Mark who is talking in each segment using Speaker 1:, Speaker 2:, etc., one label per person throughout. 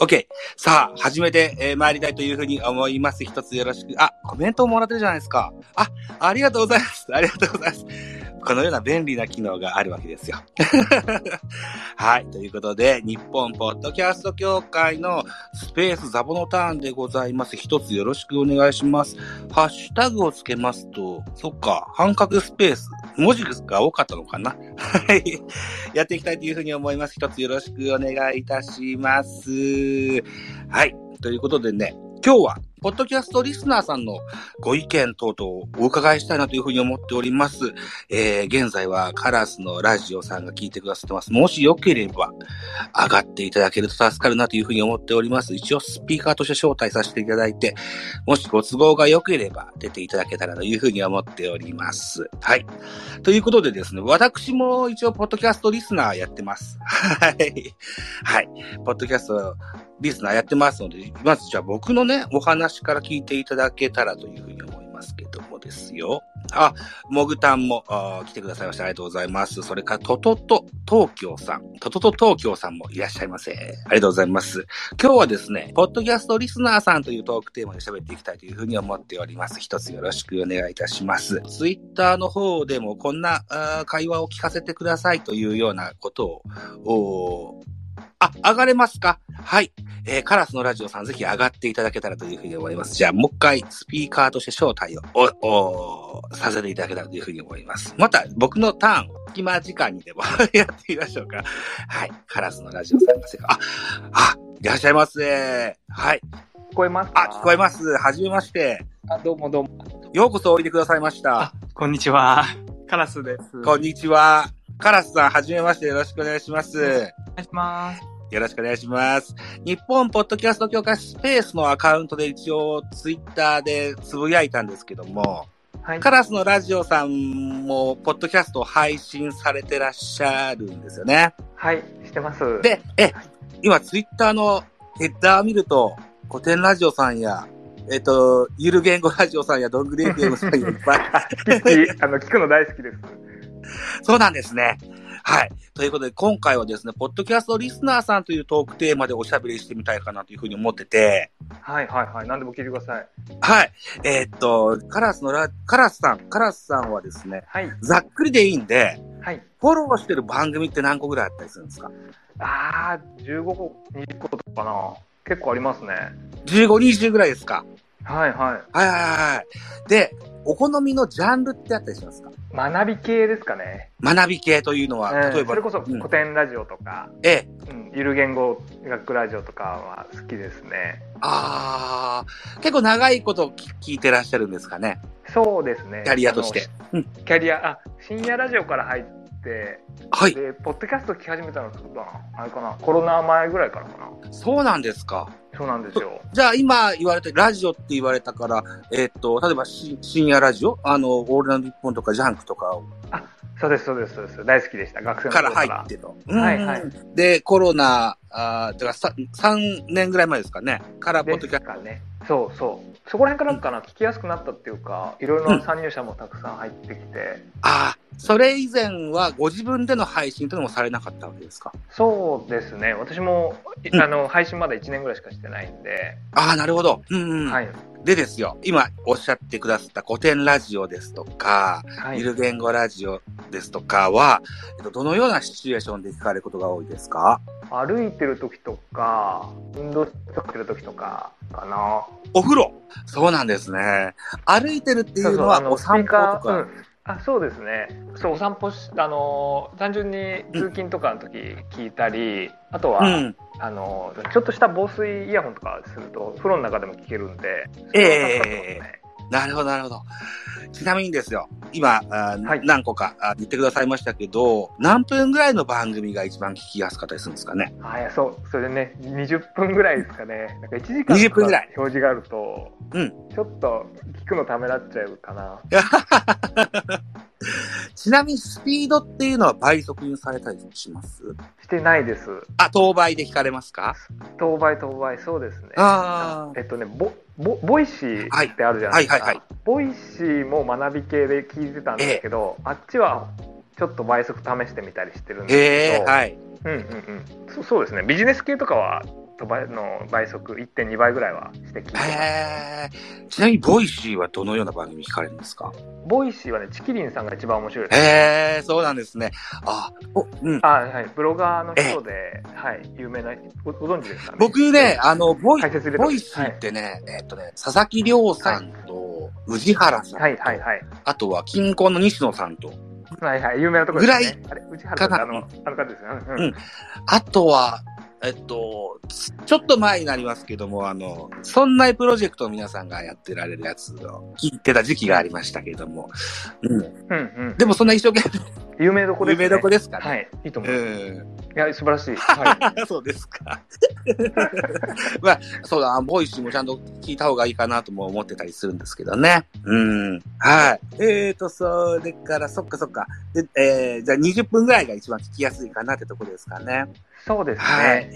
Speaker 1: OK。さあ、始めて、えー、参りたいというふうに思います。一つよろしく。あ、コメントをもらってるじゃないですか。あ、ありがとうございます。ありがとうございます。このような便利な機能があるわけですよ。はい。ということで、日本ポッドキャスト協会のスペースザボのターンでございます。一つよろしくお願いします。ハッシュタグをつけますと、そっか、半角スペース、文字が多かったのかなはい。やっていきたいというふうに思います。一つよろしくお願いいたします。はい。ということでね、今日はポッドキャストリスナーさんのご意見等々をお伺いしたいなというふうに思っております。えー、現在はカラスのラジオさんが聞いてくださってます。もしよければ上がっていただけると助かるなというふうに思っております。一応スピーカーとして招待させていただいて、もしご都合が良ければ出ていただけたらというふうに思っております。はい。ということでですね、私も一応ポッドキャストリスナーやってます。はい。はい。ポッドキャストリスナーやってますので、まずじゃあ僕のね、お話から聞いていただけたらというふうに思いますけどもですよ。あ、もぐたんも来てくださいましてありがとうございます。それから、ととと東京さん、ととと東京さんもいらっしゃいませ。ありがとうございます。今日はですね、ポッドキャストリスナーさんというトークテーマで喋っていきたいというふうに思っております。一つよろしくお願いいたします。ツイッターの方でもこんな会話を聞かせてくださいというようなことを、あ、上がれますか？はい。えー、カラスのラジオさんぜひ上がっていただけたらというふうに思います。じゃあ、もう一回スピーカーとして招待を、お、お、させていただけたらというふうに思います。また、僕のターン、隙間時間にでも やってみましょうか。はい。カラスのラジオさんませんかあ、あ、いらっしゃいませ。はい。
Speaker 2: 聞こえます
Speaker 1: あ、聞こえます。はじめまして。
Speaker 2: あ、どうもどうも。
Speaker 1: ようこそおいでくださいました。
Speaker 2: こんにちは。カラスです。
Speaker 1: こんにちは。カラスさん、はじめましてよろしくお願いします。お願
Speaker 2: いします。
Speaker 1: よろしくお願いします。日本ポッドキャスト協会スペースのアカウントで一応ツイッターでつぶやいたんですけども、はい、カラスのラジオさんも、ポッドキャストを配信されてらっしゃるんですよね。
Speaker 2: はい、してます。
Speaker 1: で、え、今ツイッターのヘッダー見ると、古典ラジオさんや、えっ、と、ゆる言語ラジオさんや、どんぐり FM さんやいっぱ い。
Speaker 2: あの、聞くの大好きです。
Speaker 1: そうなんですね。はい。ということで、今回はですね、ポッドキャストリスナーさんというトークテーマでおしゃべりしてみたいかなというふうに思ってて。
Speaker 2: はいはいはい。何でも聞いてください。
Speaker 1: はい。えー、っと、カラスのラ、カラスさん、カラスさんはですね、はい。ざっくりでいいんで、はい。フォローしてる番組って何個ぐらいあったりするんですか？
Speaker 2: ああ、15個、20個とかな。結構ありますね。
Speaker 1: 15、20ぐらいですか？
Speaker 2: はいはい。
Speaker 1: はいはいはい。で、お好みのジャンルってあったりしますか？
Speaker 2: 学び系ですかね。
Speaker 1: 学び系というのは、
Speaker 2: 例えば。それこそ古典ラジオとか、
Speaker 1: ええ。
Speaker 2: うん、ゆる言語学ラジオとかは好きですね。
Speaker 1: ああ、結構長いこと聞いてらっしゃるんですかね。
Speaker 2: そうですね。
Speaker 1: キャリアとして。
Speaker 2: キャリア、あ、深夜ラジオから入って、
Speaker 1: はい。
Speaker 2: で、ポッドキャスト聞き始めたのそうだな。あれかな。コロナ前ぐらいからかな。
Speaker 1: そうなんですか。
Speaker 2: そうなんですよ。
Speaker 1: じゃあ今言われて、ラジオって言われたから、えー、っと、例えば深夜ラジオあの、オールナイトニッポンとかジャンクとかを。
Speaker 2: あ、そうです、そうです、そうです。大好きでした。学生の
Speaker 1: から入ってと。
Speaker 2: はいはい。
Speaker 1: で、コロナ、あだから 3, 3年ぐらい前ですかね。から、
Speaker 2: ポッドキャスト。ね。そうそう。そこら辺からかな、聞きやすくなったっていうか、いろいろな参入者もたくさん入ってきて。
Speaker 1: ああ、それ以前はご自分での配信というのもされなかったわけですか？
Speaker 2: そうですね。私も、うん、あの、配信まだ1年ぐらいしかしてないんで。
Speaker 1: ああ、なるほど。うん、うん。
Speaker 2: はい。
Speaker 1: でですよ、今おっしゃってくださった古典ラジオですとか、はい、ゆる言語ラジオですとかは、えっと、どのようなシチュエーションで聞かれることが多いですか？
Speaker 2: 歩いてる時とか、運動してる時とかかな。
Speaker 1: お風呂そうなんですね。歩いてるっていうのはお散歩とか？うん、
Speaker 2: あそうですねそうお散歩しあの単純に通勤とかの時聞いたり、うん、あとは、うん、あのちょっとした防水イヤホンとかすると風呂の中でも聞けるんで。
Speaker 1: ええー、なるほどなるほど。ちなみにですよ今、はい、何個か言ってくださいましたけど何分ぐらいの番組が一番聞きやすかったりするんですかね？
Speaker 2: あいやそうそれでね20分ぐらいですかね。なんか1時間
Speaker 1: 20分ぐらい。
Speaker 2: 表示があると、うん、ちょっと聞くのためらっちゃうかな
Speaker 1: ちなみにスピードっていうのは倍速にされたりします？
Speaker 2: してないです。
Speaker 1: あ、等倍で聞かれますか？
Speaker 2: 等倍、等倍、そうですね。
Speaker 1: あ
Speaker 2: えっとね、ボ、ボ、ボイシーってあるじゃないですか。はい、はい、はいはいボイシーも学び系で聞いてたんですけど、えー、あっちはちょっと倍速試してみたりしてるんですけど。
Speaker 1: えー、はい。
Speaker 2: うんうんうんそ。そうですね。ビジネス系とかはと倍の倍速、1.2倍ぐらいはして聞いて。
Speaker 1: えー、ちなみに、ボイシーはどのような番組聞かれるんですか？
Speaker 2: ボイシーはね、ちきりんさんが一番面白い
Speaker 1: です。へえー、そうなんですね。あ、
Speaker 2: お、うん。あ、はい。ブロガーの人で、はい、有名な、ごご存知ですかね？
Speaker 1: 僕ね、あの、ボイ、ボイシーってね、はい、えっとね、佐々木亮さんと、宇治原さんと、はいはいはい。あとは、キンコンの西野さんと、
Speaker 2: はいはい、有名なところですね。ぐらい。あれ、宇治原さんあの、あの方ですよね。うん。
Speaker 1: あとは、えっと、ちょっと前になりますけども、あの、そんなプロジェクトを皆さんがやってられるやつを聞いてた時期がありましたけども。うん。うんうん。でもそんな一生懸
Speaker 2: 命。有名どこです
Speaker 1: ね。有名どこですかね。
Speaker 2: はい。いいと思います。うんいや、素晴らしい。は
Speaker 1: い、そうですか。まあ、そうだ、 Voicy もちゃんと聞いた方がいいかなとも思ってたりするんですけどね。うん。はい。えーと、それから、そっかそっか。で、えー、じゃあ20分ぐらいが一番聞きやすいかなってところですかね。
Speaker 2: そうですね。はい。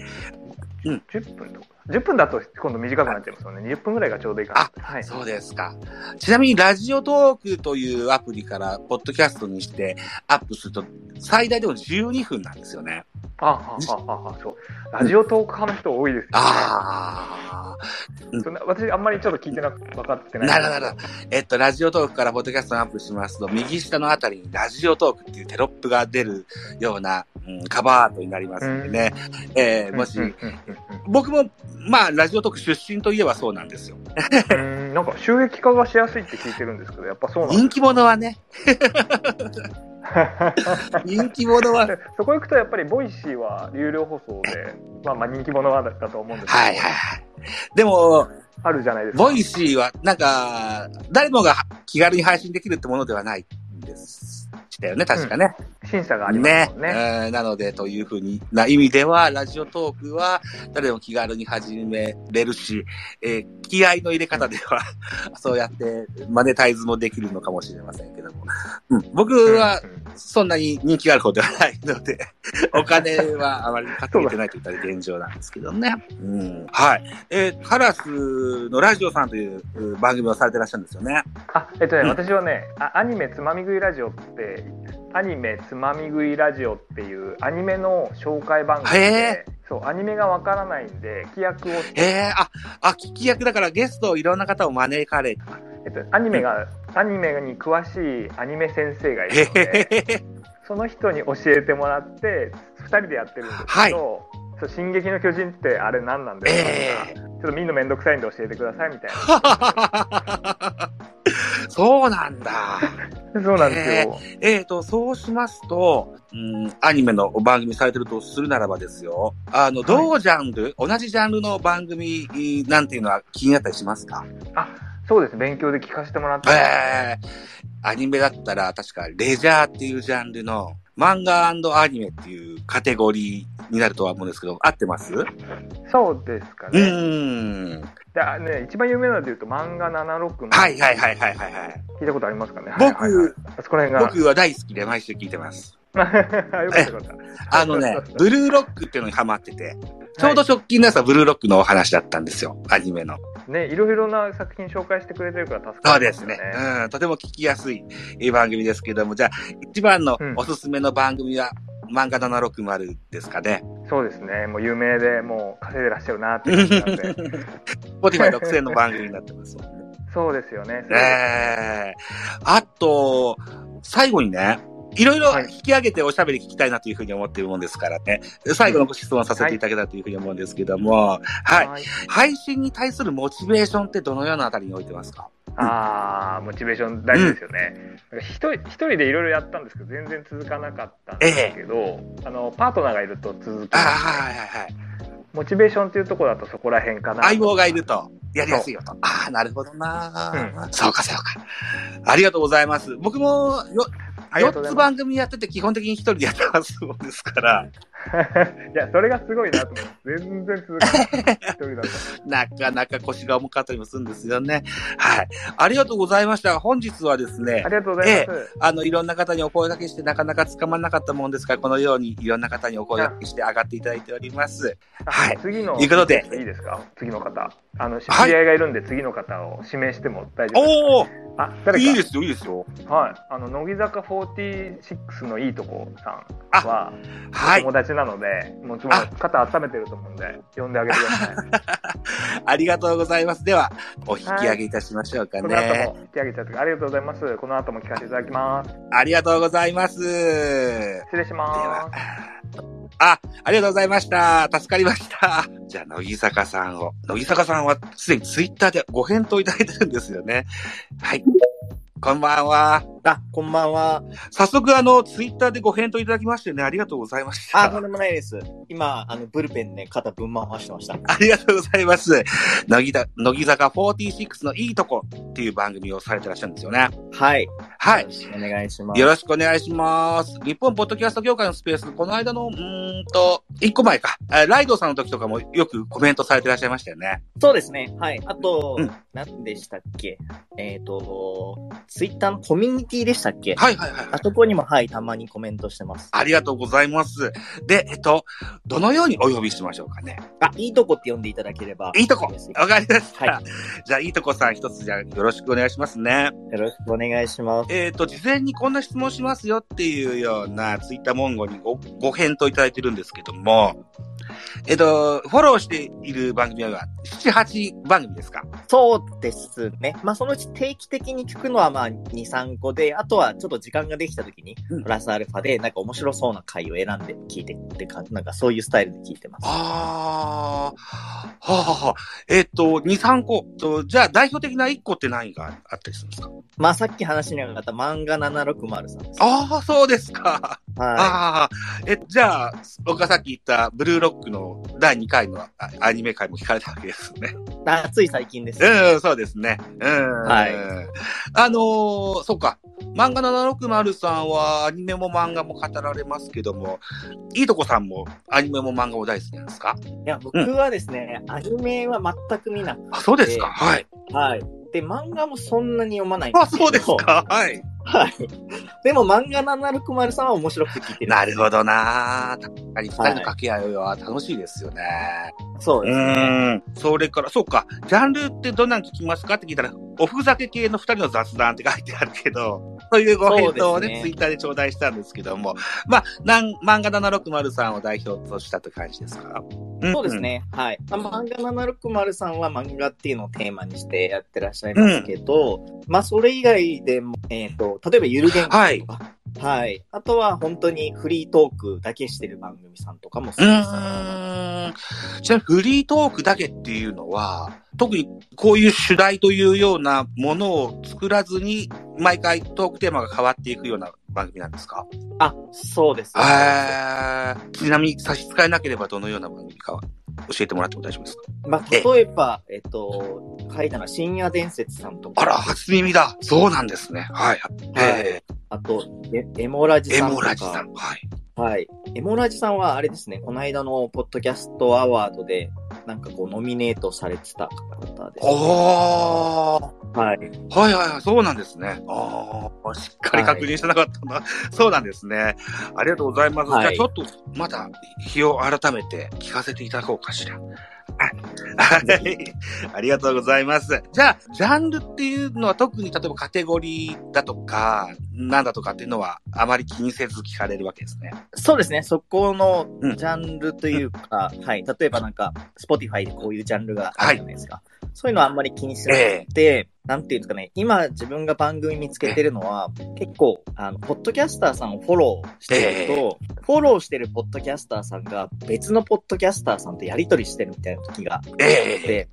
Speaker 2: うん。10分とか。10分だと今度短くなっちゃいますよね。20分ぐらいがちょうどいいか
Speaker 1: な。あ、はい、そうですか。ちなみに、ラジオトークというアプリから、ポッドキャストにしてアップすると、最大でも12分なんですよね。
Speaker 2: あ、はははそう。ラジオトーク派の人多いですよね。ああ、そんな。私、あんまりちょっと聞いてなく分かってない。
Speaker 1: なるほど。えっと、ラジオトークからポッドキャストにアップしますと、右下のあたりにラジオトークっていうテロップが出るような、うん、カバーアートになりますんでね。えー、もし、僕も、まあ、ラジオトーク出身といえばそうなんですよ。
Speaker 2: うん、なんか収益化がしやすいって聞いてるんですけど、やっぱそうなん
Speaker 1: 人気者はね。人気者は。
Speaker 2: そこ行くとやっぱりボイシーは有料放送で、まあまあ人気者はだと思うんですけど。はいはいはい。
Speaker 1: でも、
Speaker 2: あるじゃないですか。
Speaker 1: Voicy は、なんか、誰もが気軽に配信できるってものではない。したよね、確かね。
Speaker 2: うん、審査がありますもんね。
Speaker 1: ねなので、というふうにな意味では、ラジオトークは誰でも気軽に始めれるし、えー、気合の入れ方では そうやってマネタイズもできるのかもしれませんけども。うん、僕は、そんなに人気がある方ではないので お金はあまり稼げてないといったら現状なんですけどね。うん、はい。えー、カラスのラジオさんという番組をされてらっしゃるんですよね。
Speaker 2: あ、えっとね、うん、私はねあ、アニメつまみ食いラジオってアニメつまみ食いラジオっていうアニメの紹介番組で、そう、アニメがわからないんで、聞き役をして。
Speaker 1: へえ、あ、あ、聞き役だからゲストいろんな方を招かれた。
Speaker 2: えっと、アニメが、アニメに詳しいアニメ先生がいるので、その人に教えてもらって、二人でやってるんですけど、はい、そう進撃の巨人ってあれ何なんですか、えー、ちょっとみんなめんどくさいんで教えてくださいみたいな。
Speaker 1: そうなんだ。
Speaker 2: そうなんですよ。
Speaker 1: えー、えー、と、そうしますと、うん、アニメの番組されてるとするならばですよ。あの、同ジャンル、はい、同じジャンルの番組なんていうのは気になったりしますか？
Speaker 2: あ、そうです。勉強で聞かせてもらって。
Speaker 1: えー、アニメだったら確かレジャーっていうジャンルの漫画アニメっていうカテゴリーになるとは思うんですけど、合ってます？
Speaker 2: そうですかね。うん。でね、一番有名なので言うと、漫画76
Speaker 1: はいはいはいはいはい。
Speaker 2: 聞いたことありますかね？
Speaker 1: 僕、はいはいはい、あそこら辺が。僕は大好きで毎週聞いてます。よかったよかった。あのね、ブルーロックっていうのにハマってて、ちょうど直近のやつはブルーロックのお話だったんですよ、アニメの。
Speaker 2: ね、いろいろな作品紹介してくれてるから助
Speaker 1: かる、ね、そうですね。うん、とても聞きやすい番組ですけども、じゃあ、一番のおすすめの番組は、うん、漫画760ですかね。
Speaker 2: そうですね。もう有名で、もう稼いでらっしゃるなって感じなんで。
Speaker 1: Spotify 独占の番組になってます。
Speaker 2: そうですよね。
Speaker 1: ええー、あと、最後にね、いろいろ引き上げておしゃべり聞きたいなというふうに思っているもんですからね。最後のご質問させていただけたらというふうに思うんですけども、はい。はい、配信に対するモチベーションってどのようなあたりに置いてますか？
Speaker 2: ああ、モチベーション大事ですよね。うん、一人一人でいろいろやったんですけど、全然続かなかったんですけど、ええ、あの、パートナーがいると続きます、ね、はいはいはい。モチベーションっていうところだとそこら辺かな。
Speaker 1: 相棒がいると、やりやすいよと。ああ、なるほどな、うん、そうかそうか。ありがとうございます。僕もよ、4つ番組やってて基本的に一人でやってますもんですから。
Speaker 2: いや、それがすごいなと思って。全然続かない。一人だと。
Speaker 1: なかなか腰が重かったりもするんですよね。はい。ありがとうございました。本日はですね。
Speaker 2: ありがとうございます。え
Speaker 1: あの、いろんな方にお声掛けしてなかなか捕まらなかったもんですから、このようにいろんな方にお声掛けして上がっていただいております。
Speaker 2: はい。次の。いうことで。いいですか？次の方。あの、知り合いがいるんで、次の方を指名しても大丈夫ですか、
Speaker 1: おお
Speaker 2: あ、誰か
Speaker 1: いいですよ、いいですよ。
Speaker 2: はい。あの、乃木坂46のいいとこさんは、
Speaker 1: はい。
Speaker 2: 友達なので、もちろん肩温めてると思うんで、呼んであげてください。
Speaker 1: ありがとうございます。では、お引き上げいたしましょうか
Speaker 2: この後
Speaker 1: ね。
Speaker 2: も引き上げちゃってありがとうございます。この後も聞かせていただきます。
Speaker 1: ありがとうございます。
Speaker 2: 失礼し
Speaker 1: で
Speaker 2: ま
Speaker 1: は
Speaker 2: す。、
Speaker 1: あ、ありがとうございました。助かりました。じゃあ、乃木坂さんを。乃木坂さんはすでにツイッターでご返答いただいてるんですよね。はい。こんばんは。
Speaker 3: あ、こんばんは。
Speaker 1: 早速、あの、ツイッターでご返答いただきましてね、ありがとうございました。
Speaker 3: あ、とんでもないです。今、あの、ブルペンね、肩ぶん回してました。
Speaker 1: ありがとうございます。乃木だ乃木坂46のいいとこっていう番組をされてらっしゃるんですよね。
Speaker 3: はい。
Speaker 1: はい
Speaker 3: よろ。しくお願いします。
Speaker 1: よろしくお願いします。日本ポッドキャスト協会のスペース、この間の、うーんと、一個前か。あライドさんの時とかもよくコメントされてらっしゃいましたよね。
Speaker 3: そうですね。はい。あと、
Speaker 1: うん
Speaker 3: 何でしたっけ？えっ、と、ツイッターのコミュニティでしたっけ？
Speaker 1: はいはいはい。
Speaker 3: あそこにも、はい、たまにコメントしてます。
Speaker 1: ありがとうございます。で、えっと、どのようにお呼びしましょうかね？
Speaker 3: あ、いいとこって呼んでいただければ。
Speaker 1: いいとこわかりました。
Speaker 3: は
Speaker 1: じゃあ、いいとこさん一つじゃあよろしくお願いしますね。
Speaker 3: よろしくお願いします。
Speaker 1: えっ、と、事前にこんな質問しますよっていうようなツイッター文言にごご返答いただいてるんですけども、えっ、と、フォローしている番組は7、8番組ですか？
Speaker 3: そうですね。まあ、そのうち定期的に聞くのは、まあ、2、3個で、あとはちょっと時間ができた時に
Speaker 1: うん、
Speaker 3: プラスアルファで、なんか面白そうな回を選んで聞いてってか、なんかそういうスタイルで聞いてます。
Speaker 1: ああ、はあ、はあはあ、えっ、と、2、3個。とじゃあ、代表的な1個って何があったりするんですか？
Speaker 3: まあ、さっき話に上がった漫画760さんです。
Speaker 1: ああ、そうですか。
Speaker 3: は
Speaker 1: ああ、え、じゃあ、僕がさっき言ったブルーロックの第2回のあアニメ回も聞かれたわけですね。
Speaker 3: い。あ、つい最近です。
Speaker 1: うん、そうですね。うん。
Speaker 3: はい
Speaker 1: あのーそうか。漫画760さんはアニメも漫画も語られますけども、いいとこさんもアニメも漫画も大好きなんですか？
Speaker 3: いや、僕はですね、アニメは全く見なくて。
Speaker 1: あ、そうですか。はい。
Speaker 3: はい。で、漫画もそんなに読まないんです
Speaker 1: あ、そうです。か。はい。
Speaker 3: はい。でも漫画760さんは面白くて聞いてる。
Speaker 1: なるほどな確かに二人の掛け合いは楽しいですよね。
Speaker 3: そうです。
Speaker 1: うん。それから、そうか。ジャンルってどんなん聞きますかって聞いたら、おふざけ系の二人の雑談って書いてあるけど、そういうご返答をね、
Speaker 3: ね
Speaker 1: ツイッターで頂戴したんですけども、まあ、なん漫画760さんを代表としたって感じですか？
Speaker 3: そうです。ね。はい。まあ漫画760さんは漫画っていうのをテーマにしてやってらっしゃいますけど、まあそれ以外でも、えっ、と、例えばゆる言語とか、はい。あとは本当にフリートークだけしてる番組さんとかも
Speaker 1: うん。う
Speaker 3: そうです。
Speaker 1: ーん。ちなみにフリートークだけっていうのは、特にこういう主題というようなものを作らずに、毎回トークテーマが変わっていくような番組なんですか？
Speaker 3: あ、そうです。
Speaker 1: えー、ちなみに差し支えなければどのような番組かは教えてもらっても大丈夫ですか？
Speaker 3: まあ、例えば、えっ、と、書いたのは深夜伝説さんとか。
Speaker 1: あら、初耳だ。そうなんですね。はい。え
Speaker 3: あと、エエモラジさんとか。
Speaker 1: モラジさん。はい。
Speaker 3: はい。エモラジさんはあれですね、この間のポッドキャストアワードで、なんかこう、ノミネートされてた方です、ね。
Speaker 1: おー。
Speaker 3: はい。
Speaker 1: はいはいはい、そうなんですね。ああ、しっかり確認してなかったな。そうなんですね。ありがとうございます。
Speaker 3: はい
Speaker 1: じゃあちょっと、また、日を改めて聞かせていただこうかしら。はい。ありがとうございます。じゃあ、ジャンルっていうのは特に例えばカテゴリーだとか、なんだとかっていうのはあまり気にせず聞かれるわけですね。
Speaker 3: そうですね、そこの
Speaker 1: うん
Speaker 3: ジャンルというか、はい。例えばなんか、Spotify でこういうジャンルがあるじゃないですか。そういうのはあんまり気にしなくて、なんていうんですかね、今自分が番組見つけてるのは、結構、あの、ポッドキャスターさんをフォローしてると、フォローしてるポッドキャスターさんが別のポッドキャスターさんとやりとりしてるみたいな時があっ
Speaker 1: ええ。
Speaker 3: て、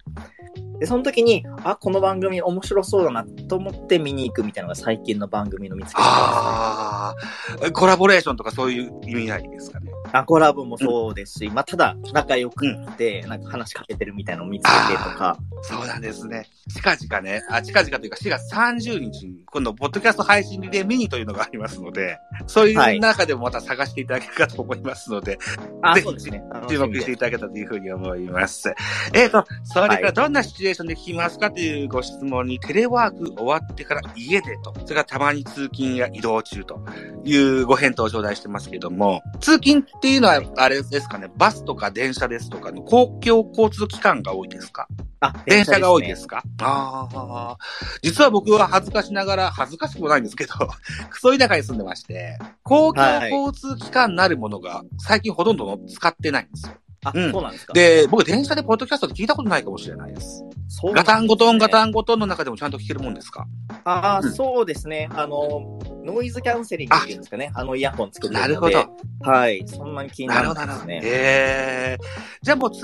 Speaker 3: で、その時に、あ、この番組面白そうだなと思って見に行くみたいなのが最近の番組の見つけ方
Speaker 1: ああ、コラボレーションとかそういう意味合いですかね。
Speaker 3: です。あ、コラボもそうですし、まあ、ただ仲良くって、なんか話しかけてるみたいなのを見つけてとか、
Speaker 1: そうなんですね。近々ね、あ、近々というか4月30日に、今度、ポッドキャスト配信リレーミニというのがありますので、そういう中でもまた探していただけるかと思いますので、
Speaker 3: あ、
Speaker 1: ぜひ
Speaker 3: そうですね。
Speaker 1: 注目していただけたというふうに思います。えっ、と、それからどんなシチュエテーションで聞きますかというご質問に、テレワーク終わってから家でと、それからたまに通勤や移動中というご返答を頂戴してますけども、通勤っていうのは、あれですかね、バスとか電車ですとかの公共交通機関が多いですか？
Speaker 3: あ、
Speaker 1: 電車が多いですか？ああ。実は僕は恥ずかしながら、恥ずかしくもないんですけど、クソ田舎に住んでまして、公共交通機関なるものが最近ほとんど使ってないんですよ。
Speaker 3: あ、
Speaker 1: うん
Speaker 3: そうなんですか。
Speaker 1: で、僕電車でポッドキャストって聞いたことないかもしれないです。
Speaker 3: そう
Speaker 1: ガタンゴトンガ
Speaker 3: ン。
Speaker 1: タンゴトンの中でもちゃんと聞けるもんですか？
Speaker 3: ああ、
Speaker 1: うん
Speaker 3: そうですね。あの、ノイズキャンセリングっていうんですかね。あのイヤホンつけてるので。
Speaker 1: なるほど。
Speaker 3: はい。そんなに気にな
Speaker 1: なるほど、
Speaker 3: らないですね。
Speaker 1: なるほど。ええじゃあもう通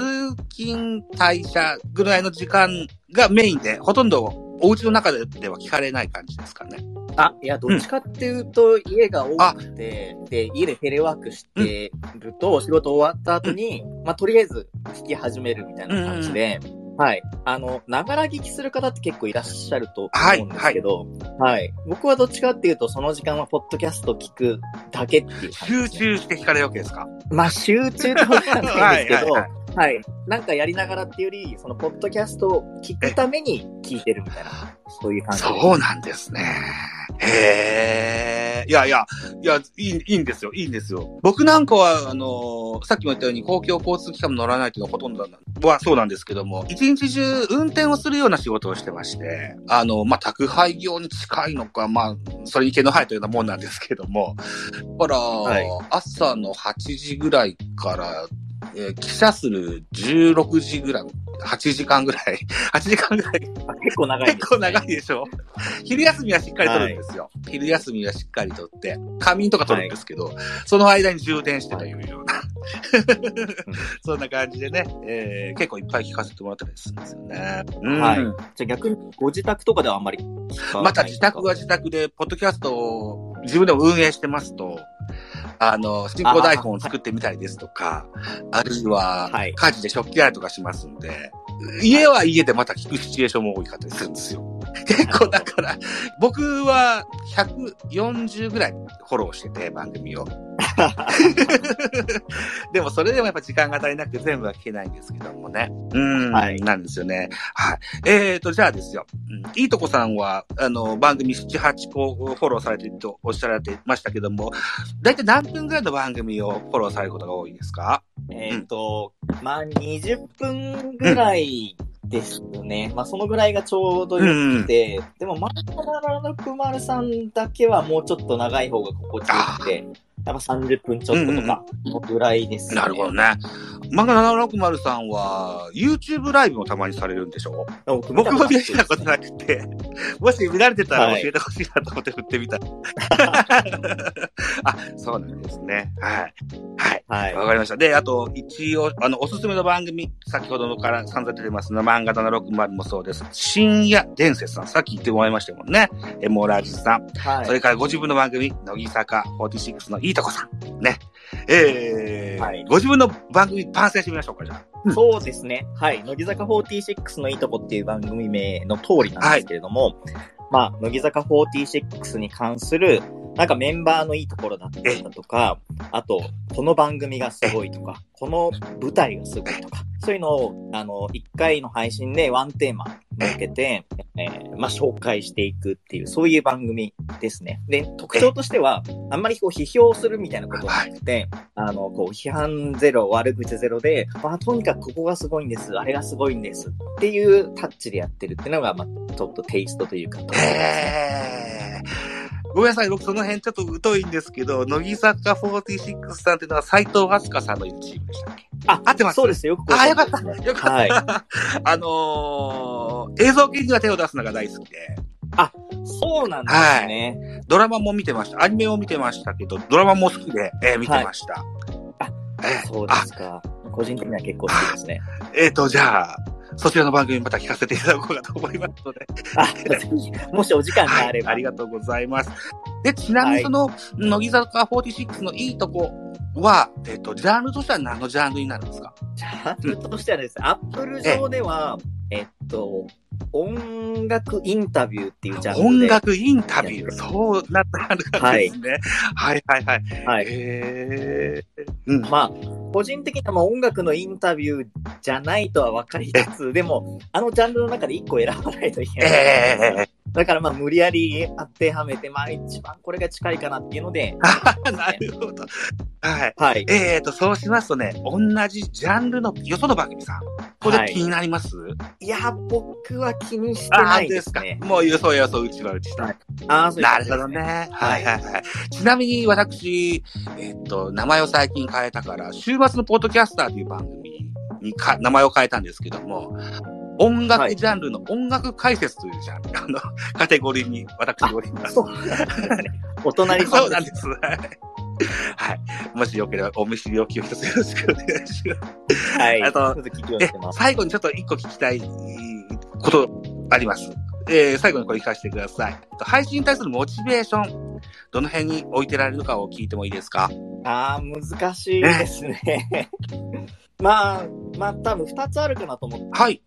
Speaker 1: 勤、退社ぐらいの時間がメインで、ほとんどお家の中ででは聞かれない感じですかね。
Speaker 3: あ、いや、どっちかっていうと、家が多くて、で、家でテレワークしてると、仕事終わった後に、まあ、とりあえず聞き始めるみたいな感じで、はい。あの、ながら聞きする方って結構いらっしゃると思うんですけど、はい、僕はどっちかっていうと、その時間はポッドキャスト聞くだけっていう感じです
Speaker 1: 集
Speaker 3: ね、
Speaker 1: 中して聞かれるわけですか？
Speaker 3: まあ、集中とはないんですけど、
Speaker 1: は
Speaker 3: はいいなんかやりながらっていうより、そのポッドキャストを聞くために聞いてるみたいな、そういう感じ。
Speaker 1: そうなんですね。へえ。いやいや、いや、いい、いいんですよ、いいんですよ。僕なんかは、あのさっきも言ったように公共交通機関も乗らないというのはほとんどなはそうなんですけども、一日中運転をするような仕事をしてまして、あの、まあ、宅配業に近いのか、まあ、それに毛の生えたようなもんなんですけども、だから、
Speaker 3: はい
Speaker 1: 朝の8時ぐらいから、えー記者する16時ぐらい、8時間ぐらい、8時間ぐらい。
Speaker 3: あ結構長いね。
Speaker 1: 結構長いでしょ？昼休みはしっかり取るんですよ。昼休みはしっかり取って、仮眠とか取るんですけど、その間に充電してというような、そんな感じでね、えー結構いっぱい聞かせてもらったりするんですよね。うん。
Speaker 3: はい。じゃあ逆にご自宅とかではあんまり
Speaker 1: また自宅は自宅で、ポッドキャストを自分でも運営してますと、あの、進行台本を作ってみたりですとか、あるいは
Speaker 3: はい、
Speaker 1: 家事で食器洗いとかしますんで、家は家でまた聞くシチュエーションも多いかったりするんですよ。結構だから、僕は140ぐらいフォローしてて、番組を。でもそれでもやっぱ時間が足りなくて全部は聞けないんですけどもね。うん、
Speaker 3: はい
Speaker 1: なんですよね。はい。えーと、じゃあですよ。うん、いいとこさんは、あの、番組7、8個フォローされてるとおっしゃられてましたけども、だいたい何分ぐらいの番組をフォローされることが多いですか？
Speaker 3: えっ、と、まあ、20分ぐらいですね。まあ、そのぐらいがちょうどよくて、でも、マット760さんだけはもうちょっと長い方が心地よくて、やっぱ30分ちょっととか、ぐらいですね。
Speaker 1: なるほどね。漫画760さんは、YouTube ライブもたまにされるんでしょ？
Speaker 3: 僕
Speaker 1: 僕も見
Speaker 3: 見
Speaker 1: たことなくて、もし見られてたら教えてほしいなと思って振ってみた。あ、そうなんですね。はい。はい。
Speaker 3: はい。
Speaker 1: わかりました。で、あと、一応、あの、おすすめの番組、先ほどのから散々出てますの、漫画760もそうです。深夜伝説さん、さっき言ってもらいましたもんね。エモラジさん。
Speaker 3: はい
Speaker 1: それからご自分の番組、乃木坂46のいいとこさん。ね。えー、
Speaker 3: はい
Speaker 1: ご自分の番組番宣してみましょうか、じゃあ。
Speaker 3: そうですね。はい。乃木坂46のいいとこっていう番組名の通りなんですけれども、まあ、乃木坂46に関する、なんかメンバーのいいところだったりだとか、あと、この番組がすごいとか、この舞台がすごいとか、そういうのを、あの、一回の配信でワンテーマ設けて、えーまあ、紹介していくっていう、そういう番組ですね。で、特徴としては、あんまりこう、批評するみたいなことはなくて、あの、こう、批判ゼロ、悪口ゼロで、まあ、とにかくここがすごいんです、あれがすごいんですっていうタッチでやってるっていうのが、まあ、ちょっとテイストというか、ね
Speaker 1: へー。ごめんなさい、僕その辺ちょっと疎いんですけど、乃木坂46さんっていうのは斎藤飛鳥さんのいるチームでしたっけ？
Speaker 3: あ、
Speaker 1: 合ってます？
Speaker 3: そうですよ。
Speaker 1: あ、よ
Speaker 3: 存
Speaker 1: かった。よかった。
Speaker 3: はい。
Speaker 1: あのー、映像系には手を出すのが大好きで、
Speaker 3: そうなんですね。
Speaker 1: ドラマも見てました。アニメも見てましたけど、ドラマも好きで、えー見てました。
Speaker 3: あ
Speaker 1: えー
Speaker 3: そうですか。個人的には結構好きですね。
Speaker 1: えっ、と、じゃあ、そちらの番組また聞かせていただこうかと思いますので。
Speaker 3: あ、もしお時間が
Speaker 1: はい、
Speaker 3: あれば。
Speaker 1: ありがとうございます。で、ちなみ
Speaker 3: はい
Speaker 1: にその、乃木坂46のいいとこは、えっ、と、ジャンルとしては何のジャンルになるんですか？
Speaker 3: ジャンルとしてはですね、アップル上では、えっと、音楽インタビューっていうジャンル
Speaker 1: 音
Speaker 3: で。
Speaker 1: 楽インタビュー。そうなったんですね。はい、はい、はいはい。
Speaker 3: はい。
Speaker 1: へーうん。
Speaker 3: まあ、個人的にはまあ音楽のインタビューじゃないとは分かりつつ、でも、あのジャンルの中で1個選ばないといけない。えーだからまあ無理やり当てはめて、まあ一番これが近いかなっていうので。
Speaker 1: なるほど。はい。はい。えっ、ー、と、そうしますとね、同じジャンルのよその番組さん。これ気になります、は
Speaker 3: い、いや、僕は気にしてないですね。
Speaker 1: もうよそよそうちはうちした。はい、あそうですね。なるほどね。はいはいはい。ちなみに私、えっ、ー、と、名前を最近変えたから、週末のポッドキャスターという番組にか名前を変えたんですけども、音楽ジャンルの音楽解説というジャンル、あの、カテゴリーに私おりま す。そうなんです
Speaker 3: ね。お隣
Speaker 1: さんそうなんです。はい。はい。もしよければ、お見知りおきを一つよろしくお願いします。はい。あと、最後にちょっと一個聞きたいことあります。えー、最後にこれ聞かせてください。配信に対するモチベーション、どの辺に置いてられるかを聞いてもいいですか？
Speaker 3: ああ、難しいですね。まあ、まあ多分二つあるかなと思ってて、はい、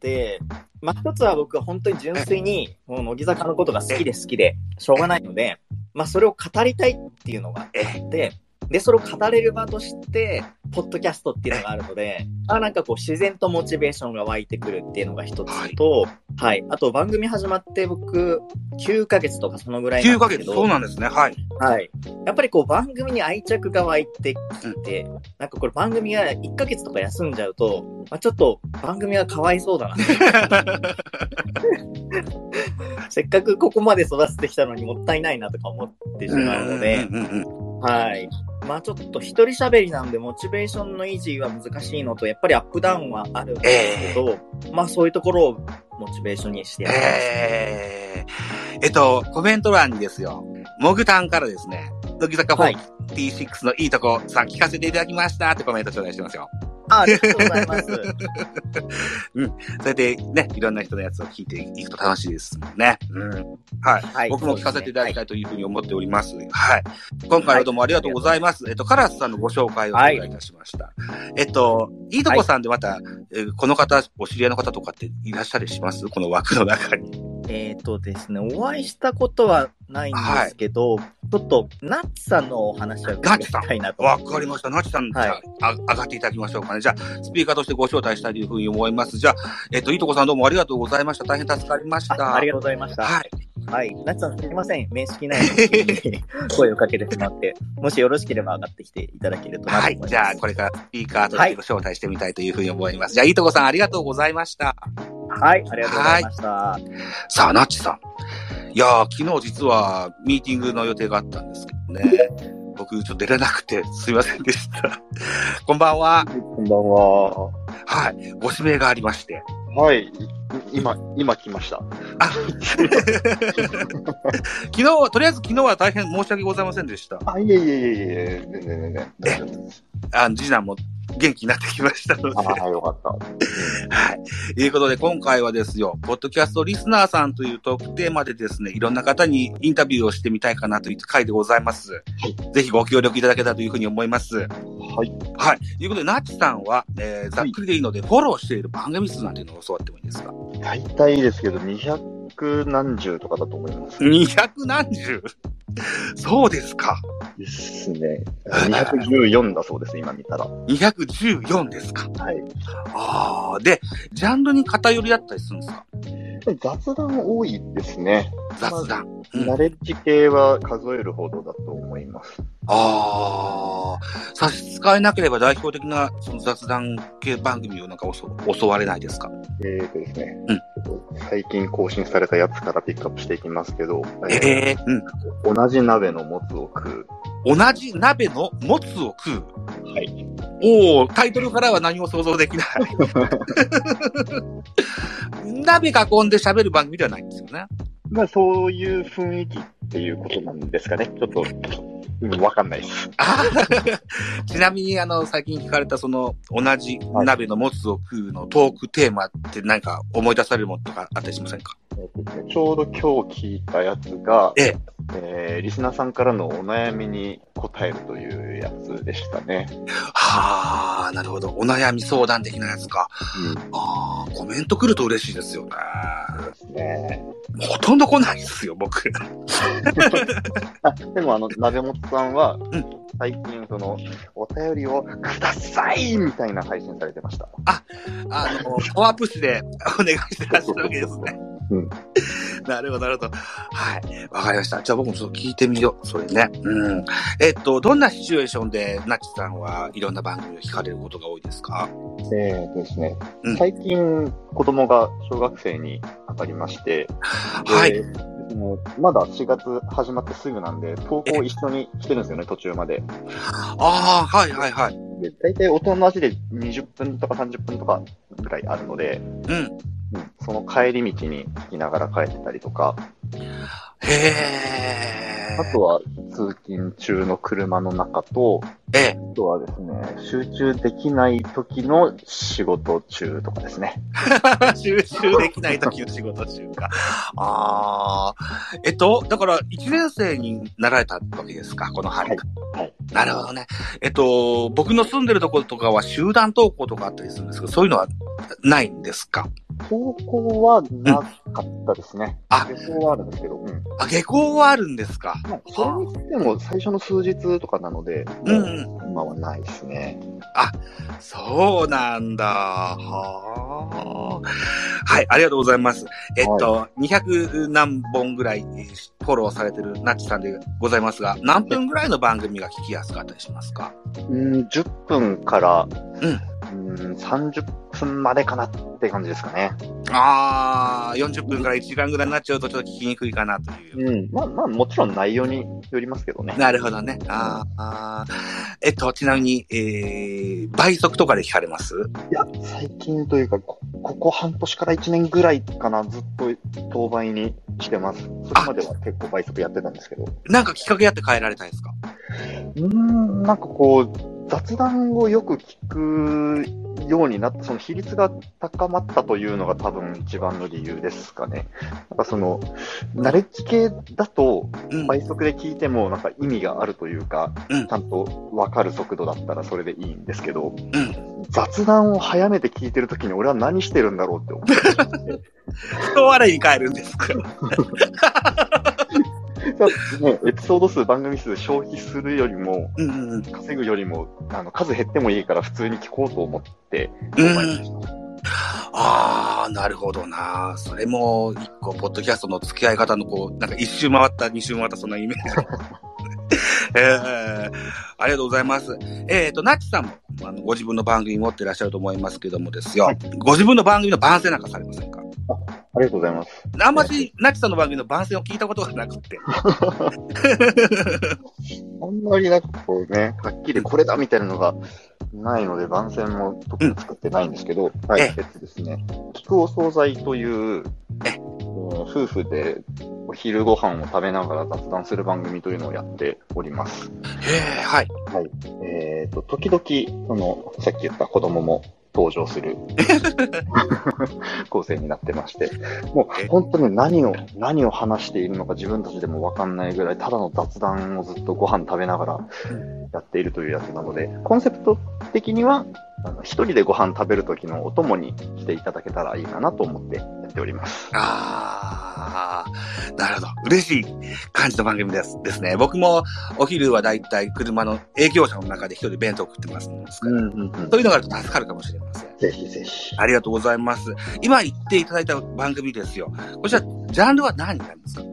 Speaker 3: まあ一つは僕は本当に純粋に、もう乃木坂のことが好きで好きで、しょうがないので、まあそれを語りたいっていうのがあって、で、それを語れる場として、ポッドキャストっていうのがあるので、あなんかこう自然とモチベーションが湧いてくるっていうのが一つと、はい、はい。あと番組始まって僕、9ヶ月とかそのぐらい
Speaker 1: なんですけど。9ヶ月、そうなんですね。はい。
Speaker 3: はい。やっぱりこう番組に愛着が湧いてきて、うん、なんかこれ番組が1ヶ月とか休んじゃうと、まあ、ちょっと番組はかわいそうだな。せっかくここまで育ててきたのにもったいないなとか思ってしまうので、はい。まあちょっと一人喋りなんでモチベーションの維持は難しいのと、やっぱりアップダウンはあるんですけど、えー、まあそういうところをモチベーションにしてやってます、
Speaker 1: えー。えっと、コメント欄にですよ、モグタンからですね、乃木坂46のいいとこさん聞かせていただきましたってコメント頂戴してますよ。
Speaker 3: あありがとうございます。
Speaker 1: うん。それでね、いろんな人のやつを聞いていくと楽しいですもんね。うん。はい。はい、僕も聞かせていただきたいというふうに思っております。はい。はい、今回はどうもありがとうございます。はい、えっと、カラスさんのご紹介をお願いいたしました。はい、えっと、いいとこさんでまた、えこの方、お知り合いの方とかっていらっしゃりします？この枠の中に。
Speaker 3: えっ、ー、とですね、お会いしたことはないんですけど、はい、ちょっと、ナッツさんのお話を伺いたいなと。
Speaker 1: わかりました。ナッツさん、はい、じゃあ、上がっていただきましょうかね。じゃあ、スピーカーとしてご招待したいというふうに思います。じゃあ、えっ、ー、と、いいとこさんどうもありがとうございました。大変助かりました。
Speaker 3: ありがとうございました。はい。はい。ナッツさんすみません。面識ないのに 声をかけてしまって、もしよろしければ上がってきていただけると
Speaker 1: はい。じゃあ、これからスピーカーとしてご招待してみたいというふうに思います。はい、じゃあ、いいとこさんありがとうございました。
Speaker 3: はい、ありがとうございました。はい、
Speaker 1: さあ、ナッチさん。いやー、昨日実はミーティングの予定があったんですけどね。僕、ちょっと出れなくてすいませんでした。こんばんは。
Speaker 4: こんばんは。
Speaker 1: はい。ご指名がありまして。
Speaker 4: はい。今、今来ました。あ
Speaker 1: 昨日、とりあえず昨日は大変申し訳ございませんでした。
Speaker 4: あ、いえいえいえいえ、全然全然。大丈夫です。
Speaker 1: あ、次男も元気になってきましたので。
Speaker 4: ああ、よかった。
Speaker 1: はい。ということで、今回はですよ、ポッドキャストリスナーさんというトークテーマでですね、いろんな方にインタビューをしてみたいかなという回でございます。はい。ぜひご協力いただけたらというふうに思います。はい。はい。ということで、ナッチさんは、えー、ざっくりでいいので、フォローしている番組数なんていうのを教わってもいいですか？
Speaker 4: 大体ですけど、200何十とかだと思います。
Speaker 1: 200何十？そうですか。
Speaker 4: ですね。214だそうです、今見たら。
Speaker 1: 214ですか。
Speaker 4: はい。
Speaker 1: ああ、で、ジャンルに偏りあったりするんですか？
Speaker 4: 雑談多いですね。
Speaker 1: 雑談。
Speaker 4: まあ、ナレッジ系は数えるほどだと思います。
Speaker 1: ああ、差し支えなければ代表的なその雑談系番組をなんか襲われないですか？
Speaker 4: えーとですね、うん、最近更新されたやつからピックアップしていきますけど、
Speaker 1: えー、
Speaker 4: うん、同じ鍋のもつを食う。
Speaker 1: 同じ鍋のもつを食
Speaker 4: う？はい。
Speaker 1: おおタイトルからは何も想像できない。鍋囲んで喋る番組ではないんですよね。
Speaker 4: まあ、そういう雰囲気っていうことなんですかね。ちょっと、うん、わかんないです。
Speaker 1: ちなみに、あの、最近聞かれたその、同じ鍋のもつを食うのトークテーマって何か思い出されるものとかあったりしませんか？
Speaker 4: ちょうど今日聞いたやつが、えええー、リスナーさんからのお悩みに答えるというやつでしたね。
Speaker 1: はあ、なるほど。お悩み相談的なやつか。うん、あコメント来ると嬉しいですよね。
Speaker 4: そうですね。
Speaker 1: ほとんど来ないですよ、僕。
Speaker 4: あでも、あの、鍋本さんは、うん、最近、その、お便りをくださいみたいな配信されてました。
Speaker 1: あ、あの、パワープッシュでお願いしてらっしゃるわけですね。うん。なるほど、なるほど。はい。わかりました。じゃあ僕もちょっと聞いてみよう。それね。うん。えっと、どんなシチュエーションで、なっちさんはいろんな番組を聞かれることが多いですか？
Speaker 4: えーとですね、うん、最近、子供が小学生に上がりまして、
Speaker 1: はい。
Speaker 4: もうまだ4月始まってすぐなんで、投稿一緒にしてるんですよね、途中まで。
Speaker 1: ああ、はいはいはい。
Speaker 4: で、大体大人の足で20分とか30分とかぐらいあるので、
Speaker 1: うん。
Speaker 4: うん、その帰り道に聞きながら帰ってたりとか。
Speaker 1: へえ。
Speaker 4: あとは通勤中の車の中と、
Speaker 1: ええ。
Speaker 4: あとはですね、集中できない時の仕事中とかですね。
Speaker 1: 集中できない時の仕事中か。ああ。えっと、だから1年生になられたわけですか、この春。
Speaker 4: はい。はい、
Speaker 1: なるほどね。えっと、僕の住んでるところとかは集団登校とかあったりするんですけど、そういうのはないんですか？
Speaker 4: 投稿はなかったですね。
Speaker 1: うん、あ、
Speaker 4: 下校はあるんですけど。うん、
Speaker 1: あ、下校はあるんですか。
Speaker 4: まあ、それにしても最初の数日とかなので、
Speaker 1: うん、うん、
Speaker 4: 今はないですね。
Speaker 1: あ、そうなんだ。はあ。はい、ありがとうございます。えっと、はい、200何本ぐらいフォローされてるナッチさんでございますが、何分ぐらいの番組が聞きやすかったりしますか？
Speaker 4: うん、10分から、
Speaker 1: うん。
Speaker 4: うん、30分までかなって感じですかね。
Speaker 1: ああ、40分から1時間ぐらいになっちゃうとちょっと聞きにくいかなとい
Speaker 4: う。うん。まあまあ、もちろん内容によりますけどね。
Speaker 1: なるほどね。ああ、えっと、ちなみに、えー、倍速とかで聞かれます？
Speaker 4: いや、最近というかこ、ここ半年から1年ぐらいかな、ずっと当倍にしてます。それまでは結構倍速やってたんですけど。
Speaker 1: なんかきっかけやって変えられたんですか？
Speaker 4: うん、なんかこう、雑談をよく聞くようになった、その比率が高まったというのが多分一番の理由ですかね。なんかその、ナレッジ系だと、倍速で聞いてもなんか意味があるというか、うん、ちゃんとわかる速度だったらそれでいいんですけど、
Speaker 1: うん、
Speaker 4: 雑談を早めて聞いてるときに俺は何してるんだろうって思って。
Speaker 1: 人笑いに変えるんですか？
Speaker 4: ね、エピソード数、番組数消費するよりも、
Speaker 1: うんうん、
Speaker 4: 稼ぐよりも、あの、数減ってもいいから普通に聞こうと思って、
Speaker 1: うん、ああ、なるほどな。それも、一個、ポッドキャストの付き合い方の、こう、なんか一周回った、二周回った、そんなイメージ。えー、ありがとうございます。えっ、ー、と、ナッチさんも、あの、ご自分の番組持ってらっしゃると思いますけどもですよ。はい、ご自分の番組の番宣なんかされませんか？
Speaker 4: ありがとうございます。
Speaker 1: あんまり、ナチさんの番組の番宣を聞いたことがなくて。
Speaker 4: あんまりなんかこうね、はっきりこれだみたいなのがないので、番宣も特に作ってないんですけど、うん、はい、えっとですね、聞くお惣菜という、
Speaker 1: え、
Speaker 4: 夫婦でお昼ご飯を食べながら雑談する番組というのをやっております。
Speaker 1: へえ、はい。
Speaker 4: はい。えっ、ー、と、時々、その、さっき言った子供も登場する構成になってまして、もう本当に何を、何を話しているのか自分たちでもわかんないぐらい、ただの雑談をずっとご飯食べながらやっているというやつなので、コンセプト的には、あの一人でご飯食べる時のお供にしていただけたらいいかなと思ってやっております。
Speaker 1: ああ、なるほど。嬉しい感じの番組です。ですね。僕もお昼はだいたい車の営業者の中で一人弁当食ってますすから、うんうんうん、そういうのがあると助かるかもしれません。
Speaker 4: ぜひぜひ。
Speaker 1: ありがとうございます。今言っていただいた番組ですよ。こちら、ジャンルは何になりますか？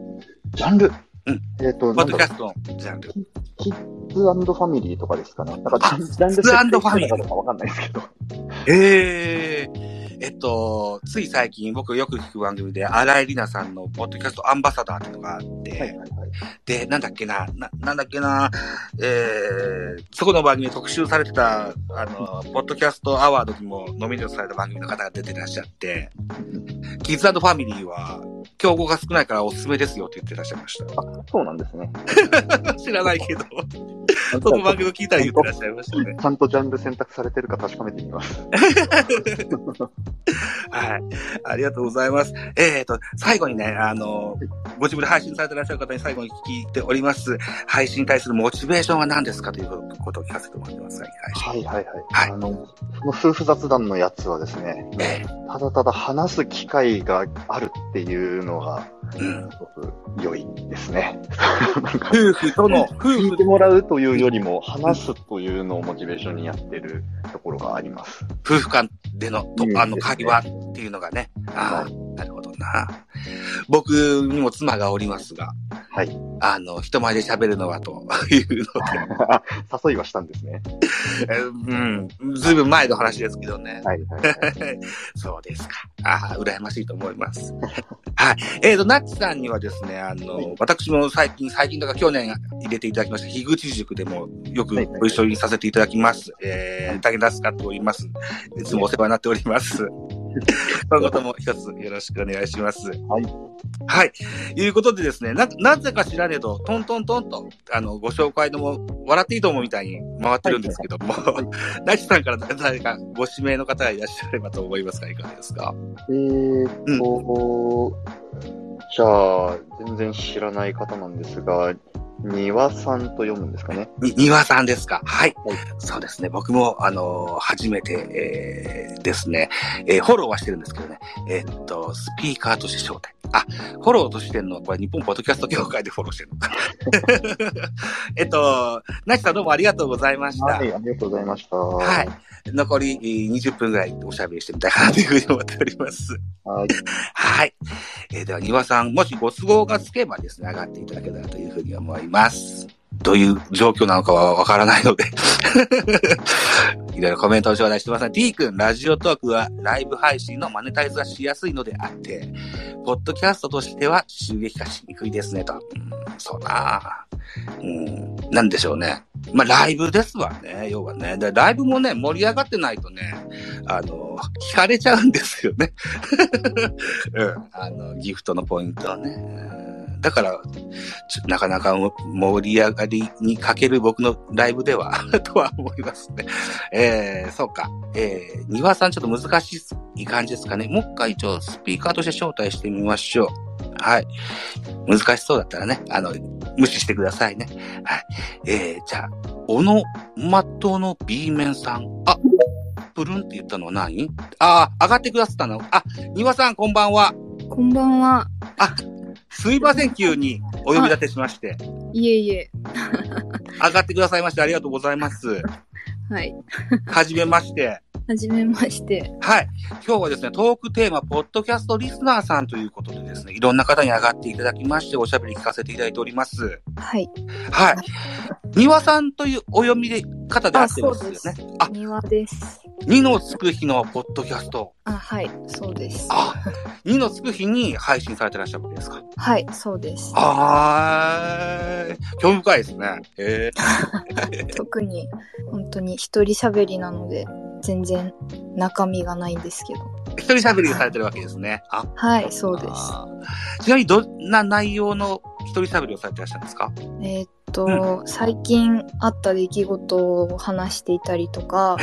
Speaker 4: ジャンル
Speaker 1: うん。えっ、ー、と、ポッドキャストのジャンル。
Speaker 4: キッズファミリーとかですかね。なんか、
Speaker 1: ジャンルキッズファミリ
Speaker 4: ーとかわかんないですけど。
Speaker 1: ええー。えっと、つい最近僕よく聞く番組で、荒井里奈さんのポッドキャストアンバサダーっていうのがあって、はいはいはい、で、なんだっけな、な、なんだっけな、えー、そこの番組で特集されてた、あの、ポッドキャストアワードにもノミネートされた番組の方が出てらっしゃって、キッズファミリーは、競合が少ないからおすすめですよって言ってらっしゃいました。
Speaker 4: あ、そうなんですね。
Speaker 1: 知らないけど。その番組を聞いたら言ってらっしゃいましたね。
Speaker 4: ちゃんとジャンル選択されてるか確かめてみます。
Speaker 1: はい。ありがとうございます。えっ、ー、と、最後にね、あの、ご自分で配信されてらっしゃる方に最後に聞いております。配信に対するモチベーションは何ですかということを聞かせてもらってますが、
Speaker 4: はいはいはい。はい、あの、その夫婦雑談のやつはですね、えー、ただただ話す機会があるっていうのが、うん、良いですね。
Speaker 1: 夫婦との、
Speaker 4: 夫婦聞いてもらうというよりも、話すというのをモチベーションにやってるところがあります。
Speaker 1: 夫婦間での、とあの、会話っていうのがね。ああ、なるほどな。僕にも妻がおりますが、
Speaker 4: はい。
Speaker 1: あの、人前で喋るのはというので。
Speaker 4: 誘いはしたんですね。
Speaker 1: うん。ずいぶん前の話ですけどね。
Speaker 4: はい、はい、
Speaker 1: そうですか。ああ、羨ましいと思います。はい。えっ、ー、と、ナッチさんにはですね、あの、はい、私も最近、最近とか去年入れていただきました、樋口塾でもよくご一緒にさせていただきます。はい、えー、武田スカットおります。いつもお世話になっております。今後とも一つよろしくお願いします。
Speaker 4: はい。
Speaker 1: はい。いうことでですね、な、なぜか知らねえと、トントントンと、あの、ご紹介のも、笑っていいと思うみたいに回ってるんですけども、ナイチさんから誰かご指名の方がいらっしゃればと思いますが、いかがですか？
Speaker 4: えーと、うん、じゃあ、全然知らない方なんですが、庭さんと読むんですかね。
Speaker 1: に、庭さんですか。はい。はい、そうですね。僕も、あのー、初めて、えー、ですね、えー、フォローはしてるんですけどね。えー、っと、スピーカーとして招待。あ、フォローとしてんのこれ日本ポッドキャスト協会でフォローしてるのか。えっと、なちさんどうもありがとうございました。は
Speaker 4: い、ありがとうございました。
Speaker 1: はい。残り20分ぐらいおしゃべりしてみたいかなというふうに思っております。
Speaker 4: はい。
Speaker 1: はい。えー、では、庭さん、もしご都合がつけばですね、上がっていただけたらというふうに思います。どういう状況なのかはわからないので いろいろコメントを頂戴してます。T 君、ラジオトークはライブ配信のマネタイズがしやすいのであって、ポッドキャストとしては収益化しにくいですね、と。うん、そうなうん、なんでしょうね。まあ、ライブですわね、要はね。でライブもね、盛り上がってないとね、あの、聞かれちゃうんですよね。うん。あの、ギフトのポイントはね。だから、なかなか盛り上がりにかける僕のライブでは とは思いますね。えー、そうか。えー、庭さんちょっと難しい感じですかね。もう一回一応スピーカーとして招待してみましょう。はい。難しそうだったらね、あの、無視してくださいね。はい。えー、じゃあ、小野マットの B 面さん。あ、プルンって言ったのは何？ああ、上がってくださったの？あ、庭さんこんばんは。
Speaker 5: こんばんは。
Speaker 1: あ、すいません、急にお呼び立てしまして。
Speaker 5: いえいえ。
Speaker 1: 上がってくださいましてありがとうございます。
Speaker 5: はい。
Speaker 1: はじめまして。
Speaker 5: はじめまして。
Speaker 1: はい。今日はですね、トークテーマ、ポッドキャストリスナーさんということでですね、いろんな方に上がっていただきまして、おしゃべり聞かせていただいております。
Speaker 5: はい。
Speaker 1: はい。庭さんというお読みで方であってますよね。
Speaker 5: あ、庭です。
Speaker 1: 二のつく日のポッドキャスト。
Speaker 5: あ、はい、そうです。
Speaker 1: あ、二のつく日に配信されてらっしゃるわけですか？
Speaker 5: はい、そうです。
Speaker 1: あー、興味深いですね。え
Speaker 5: ー、特に、本当に一人喋りなので、全然中身がないんですけど。
Speaker 1: 一人喋りされてるわけですね。
Speaker 5: あはい、そうです。
Speaker 1: ちなみにどんな内容の一人喋りをされてらっしゃるんですか？
Speaker 5: えー、っと、うん、最近あった出来事を話していたりとか、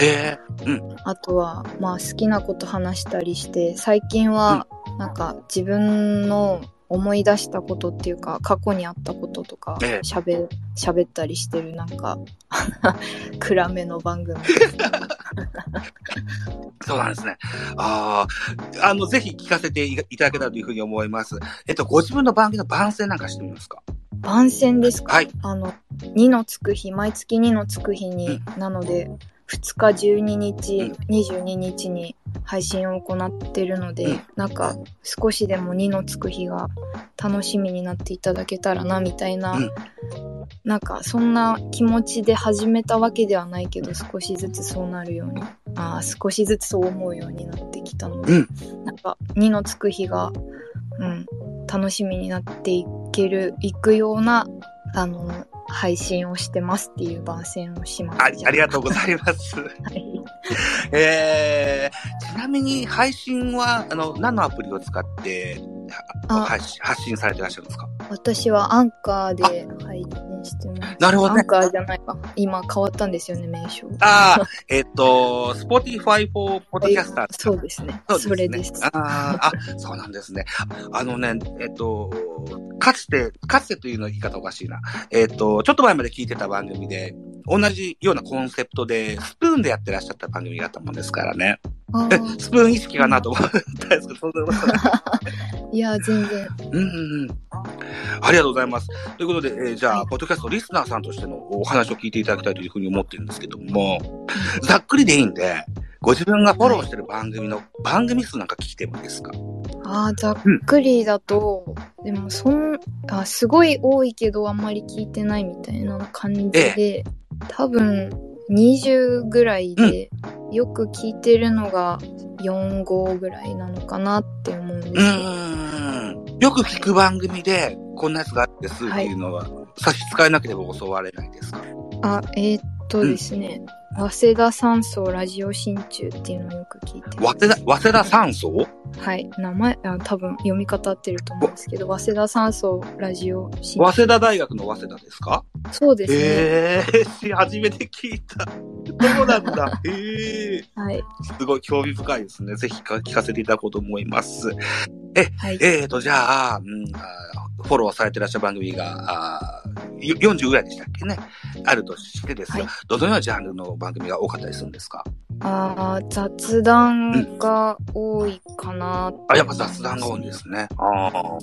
Speaker 1: うん、
Speaker 5: あとは、まあ好きなこと話したりして、最近は、なんか自分の思い出したことっていうか、過去にあったこととか、喋、喋ったりしてる、なんか、暗めの番組。
Speaker 1: そうなんですね。ああ、あの、ぜひ聞かせていただけたらというふうに思います。えっと、ご自分の番組の番宣なんかしてみますか？
Speaker 5: 番宣ですか？
Speaker 1: はい。
Speaker 5: あの、2のつく日、毎月2のつく日に、うん、なので、2日12日、うん、22日に配信を行ってるので、うん、なんか少しでも2のつく日が楽しみになっていただけたらなみたいな、うん、なんかそんな気持ちで始めたわけではないけど少しずつそうなるようにあ少しずつそう思うようになってきたので、うん、なんか2のつく日が、うん、楽しみになっていけるいくようなあの配信をしてますっていう番宣をします。
Speaker 1: あありがとうございます。はい、えー、ちなみに配信は、あの、何のアプリを使って発信されてらっしゃるんですか？
Speaker 5: 私はアンカーで配信してます。
Speaker 1: なるほど
Speaker 5: ね。アンカーじゃないか。今変わったんですよね、名称。
Speaker 1: ああ、えっ、と、Spotify for Podcaster。
Speaker 5: そうですね。そそれです。
Speaker 1: ああ、そうなんですね。あのね、えっ、と、かつて、かつてというの言い方おかしいな。えっ、と、ちょっと前まで聞いてた番組で、同じようなコンセプトで、スプーンでやってらっしゃった番組があったもんですからね。スプーン意識かなと思ったんですけど、そんなことない。
Speaker 5: いや、全然。
Speaker 1: うんうんうん。ありがとうございます。ということで、えー、じゃあ、はい、ポッドキャストリスナーさんとしてのお話を聞いていただきたいというふうに思ってるんですけども、ざっくりでいいんで、ご自分がフォローしてる番組の、番組数なんか聞いてもいいですか？
Speaker 5: ああ、ざっくりだと、うん、でも、そん、あ、すごい多いけど、あんまり聞いてないみたいな感じで、ええ、多分、20ぐらいで、よく聞いてるのが4、5ぐらいなのかなって思うんですよ。
Speaker 1: うん。よく聞く番組で、こんなやつがあってすっていうのは、はい、差し支えなければ教われないですか？
Speaker 5: あ、えー、っとですね、うん、早稲田山荘ラジオ新中っていうのをよく聞いて
Speaker 1: 早稲田、早稲田山荘
Speaker 5: はい。名前あ、多分読み方合ってると思うんですけど、早稲田山荘ラジオ
Speaker 1: 新中。早稲田大学の早稲田ですか？
Speaker 5: そうですね。
Speaker 1: ええー、初めて聞いた。そうなんだ。ええ
Speaker 5: ー、はい。
Speaker 1: すごい興味深いですね。ぜひ聞かせていただこうと思います。え、はい、えーと、じゃあ、うん、フォローされてらっしゃる番組が、あ40ぐらいでしたっけね？あるとしてですよ、はい、どのようなジャンルの番組が多かったりするんですか？
Speaker 5: ああ、雑談が多いかな、
Speaker 1: うん、あ、やっぱ雑談が多いんですね。ああ。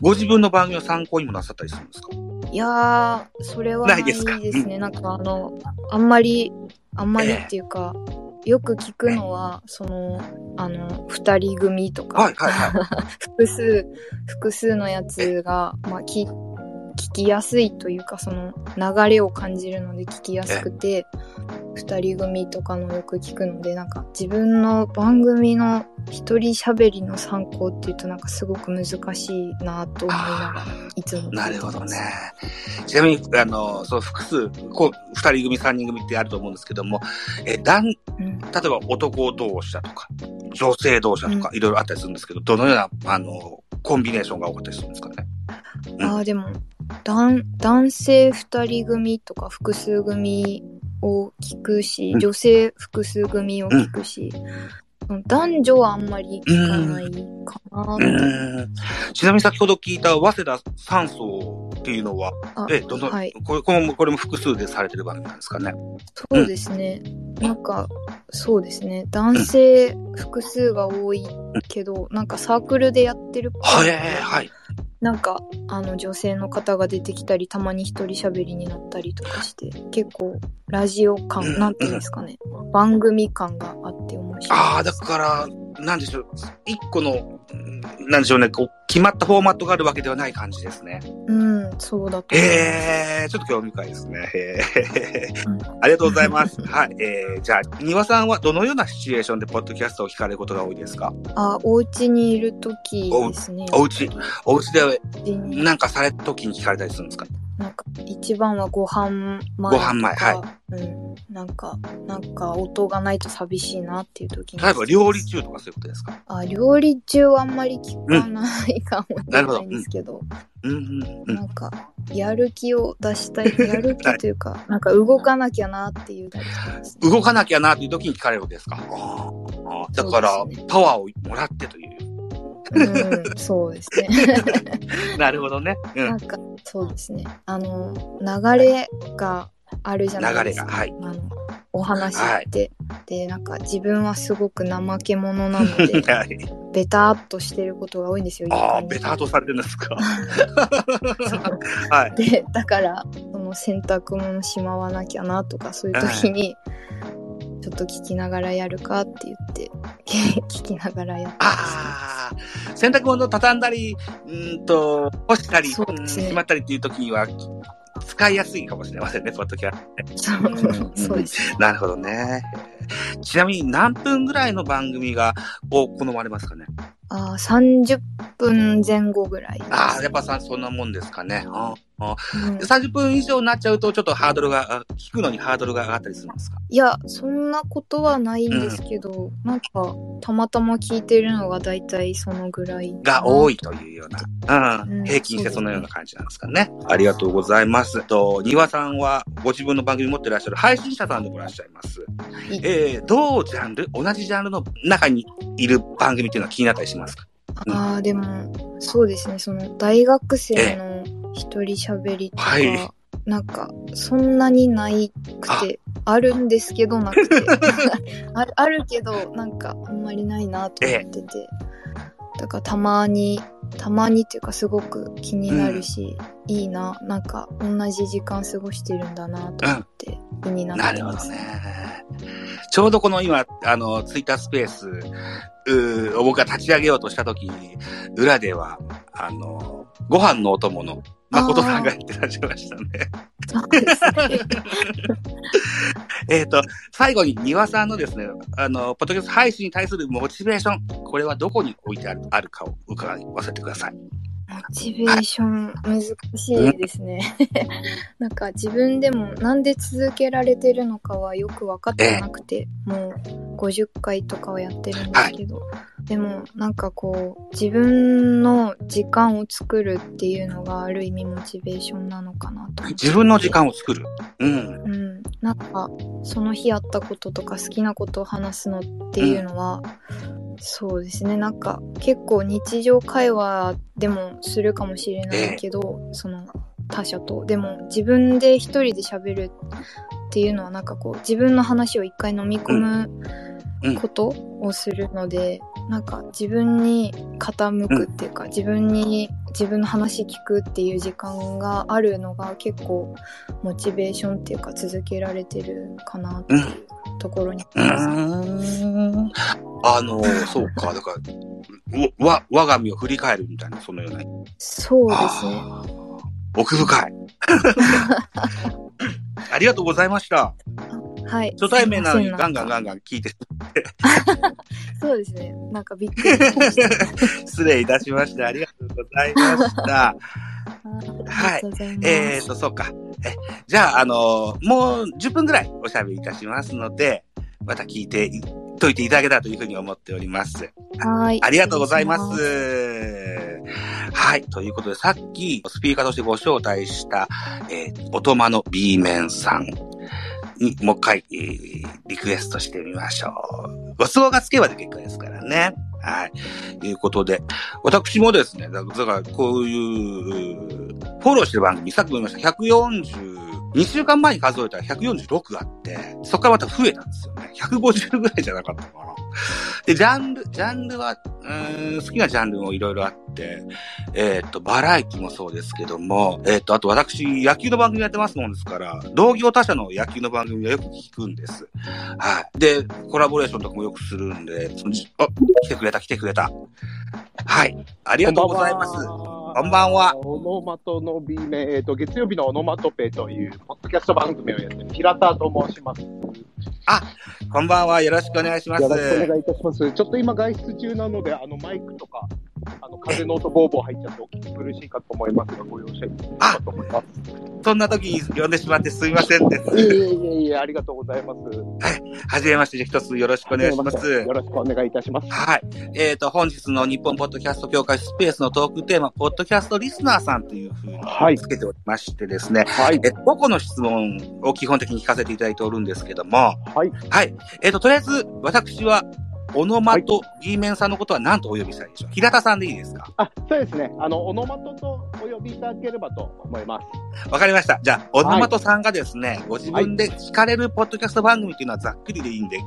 Speaker 1: ご自分の番組を参考にもなさったりするんですか？
Speaker 5: いやー、それはないですね。なんかあの、あんまり、あんまりっていうか、えーよく聞くのは、その、あの、二人組とか、
Speaker 1: はいはいはい、
Speaker 5: 複数、複数のやつが、まあ、聞、聞きやすいというか、その、流れを感じるので聞きやすくて、二人組とかのよく聞くので、なんか自分の番組の一人喋りの参考っていうとなんかすごく難しいなと思いながら、いつも。
Speaker 1: なるほどね。ちなみに、あの、そう、複数、こう、二人組、三人組ってあると思うんですけども、え、だん、例えば男同士だとか、女性同士だとか、いろいろあったりするんですけど、どのような、あの、コンビネーションが多かったりするんですかね？
Speaker 5: うん、ああ、でも、男、男性二人組とか複数組を聞くし、女性複数組を聞くし、うん、男女はあんまり聞かないかな。
Speaker 1: ちなみに先ほど聞いた早稲田三層っていうのは、え、どの、はい、これこれもこれも複数でされてる番組なんですかね？
Speaker 5: そうですね。うん、なんか、そうですね。男性複数が多いけど、うん、なんかサークルでやってるっぽ
Speaker 1: い。はい、はい。
Speaker 5: なんか、あの、女性の方が出てきたり、たまに一人喋りになったりとかして、結構、ラジオ感、なんていうんですかね、番組感があって面白い。
Speaker 1: ああ、だから、なんでしょう、一個の、なんでしょうね、こう、決まったフォーマットがあるわけではない感じですね。
Speaker 5: うん、そうだと。
Speaker 1: ええー、ちょっと興味深いですね。へえ、うん、ありがとうございます。はい。えー、じゃあ、庭さんはどのようなシチュエーションでポッドキャストを聞かれることが多いですか？
Speaker 5: あ、お家にいるときですね。
Speaker 1: お家、お家で、なんかされたときに聞かれたりするんですか？
Speaker 5: なんか、一番はご飯前
Speaker 1: ご飯前、は
Speaker 5: い。うん。なんか、なんか音がないと寂しいなっていう時
Speaker 1: に。例えば料理中とかそういうことですか？
Speaker 5: あ、料理中はあんまり聞かないかもしれないんですけど。
Speaker 1: うんうんうん、
Speaker 5: なんか、やる気を出したい、やる気というか、はい、なんか動かなきゃなっていう
Speaker 1: 動かなきゃなっていう時に聞かれるわけですか？だから、ね、パワーをもらってという。
Speaker 5: うん、そうですね。
Speaker 1: なるほどね。
Speaker 5: うん、なんか、そうですね。あの、流れがあるじゃないですか。流れが、はい。あの、お話って。はい、で、なんか自分はすごく怠け者なので、はい、ベターっとしてることが多いんですよ。
Speaker 1: ああ、ベターっとされてるんですか？
Speaker 5: はい。で、だから、その洗濯物しまわなきゃなとか、そういう時に、ちょっと聞きながらやるかって言って、聞きながらやってま
Speaker 1: ああ、洗濯物畳んだり、うんと、干したり、ね、しまったりっていう時には、使いやすいかもしれませんね、ポッドキャ
Speaker 5: スト。そうです、
Speaker 1: なるほどね。ちなみに何分ぐらいの番組が、を好まれますかね？
Speaker 5: ああ、30分前後ぐらい、
Speaker 1: ああ、やっぱさ、そんなもんですかね。うん、30分以上になっちゃうと、ちょっとハードルが、聞くのにハードルが上がったりするんですか？
Speaker 5: いや、そんなことはないんですけど、うん、なんか、たまたま聞いてるのが大体そのぐらい。
Speaker 1: が多いというような、うん、平均してそのような感じなんですかね。ありがとうございます。と、庭さんはご自分の番組持ってらっしゃる配信者さんでもいらっしゃいます。えー、同ジャンル、同じジャンルの中にいる番組っていうのは気になったりしますか？
Speaker 5: ああ、でも、そうですね、その、大学生の一人喋りとか、はい、なんか、そんなにないくて、あるんですけど、なくて あ。あるけど、なんか、あんまりないなと思ってて。だから、たまに、たまにっていうか、すごく気になるし、うん、いいな、なんか、同じ時間過ごしてるんだなと思って、気になってます。
Speaker 1: なるほどね。ちょうどこの今、あの、ツイッタースペース、う僕が立ち上げようとしたときに、裏では、あの、ご飯のお供の誠さんがやってらっしゃいましたね。えっと、最後に庭さんのですね、あの、ポッドキャスト配信に対するモチベーション、これはどこに置いてあるあるかを伺わせてください。
Speaker 5: モチベーション、難しいですね。なんか自分でもなんで続けられてるのかはよく分かってなくて、もう50回とかはやってるんですけど、はい、でもなんかこう、自分の時間を作るっていうのがある意味モチベーションなのかなと。
Speaker 1: 自分の時間を作る
Speaker 5: うん。うん。なんか、その日あったこととか好きなことを話すのっていうのは、うんそうですねなんか結構日常会話でもするかもしれないけど、えー、その他者と。でも自分で一人で喋るっていうのはなんかこう自分の話を一回飲み込むことをするので、うん、なんか自分に傾くっていうか、うん、自分に自分の話聞くっていう時間があるのが結構モチベーションっていうか続けられてるかなっていうところにあります。
Speaker 1: あの、そうか、だから、わ、我が身を振り返るみたいな、そのような。
Speaker 5: そうですね。
Speaker 1: 奥深い。ありがとうございました。
Speaker 5: はい。
Speaker 1: 初対面なのにガンガンガンガン聞いて
Speaker 5: そうですね。なんかびっくり
Speaker 1: 失礼いたしました。ありがとうございました。はい。えーと、そうか。え、じゃあ、あのー、もう10分ぐらいおしゃべりいたしますので、また聞いてといていただけたらというふうに思っております。
Speaker 5: はい。
Speaker 1: ありがとうございます。はい。ということで、さっきスピーカーとしてご招待した、えー、おとまの B 面さんにもう一回、えー、リクエストしてみましょう。ご都合がつけばで結果ですからね。はい。ということで、私もですね、だからこういう、フォローしてる番組、さっきも言いました、140、2週間前に数えたら146あって、そこからまた増えたんですよね。150ぐらいじゃなかったかな。で、ジャンル、ジャンルは、うん、好きなジャンルもいろいろあって、えっ、と、バラエティもそうですけども、えっ、と、あと私、野球の番組やってますもんですから、同業他社の野球の番組はよく聞くんです。はい。で、コラボレーションとかもよくするんで、そのあ、来てくれた、来てくれた。はい。ありがとうございます。こんばんは。
Speaker 6: オノマトの B 面、えっ、ー、と、月曜日のオノマトペという、ポッドキャスト番組をやってる、平田と申します。
Speaker 1: あ、こんばんは。よろしくお願いします。よ
Speaker 6: ろしくお願いいたします。ちょっと今外出中なので、あの、マイクとか、あの、風の音ボーボー入っちゃってお聞き苦しいかと思いますが、ご容赦いただけと思います。
Speaker 1: そんな時に呼んでしまってすみませんです。
Speaker 6: いえいえいえ、ありがとうございます。
Speaker 1: はい。はじめまして、一つよろしくお願いします。
Speaker 6: よろしくお願いいたします。
Speaker 1: はい。えっ、ー、と、本日の日本ポッドキャスト協会スペースのトークテーマ、ポッドキャストリスナーさんというふうにつけておりましてですね。はい。え、個々の質問を基本的に聞かせていただいておるんですけども。
Speaker 6: はい。
Speaker 1: はい。えっ、ー、と、とりあえず、私は、オノマト G メンさんのことは何とお呼びしたいでしょう？平田さんでいいですか？
Speaker 6: あ、そうですね。あの、オノマトとお呼びいただければと思います。
Speaker 1: わかりました。じゃあ、オノマトさんがですね、はい、ご自分で聞かれるポッドキャスト番組っていうのはざっくりでいいんで、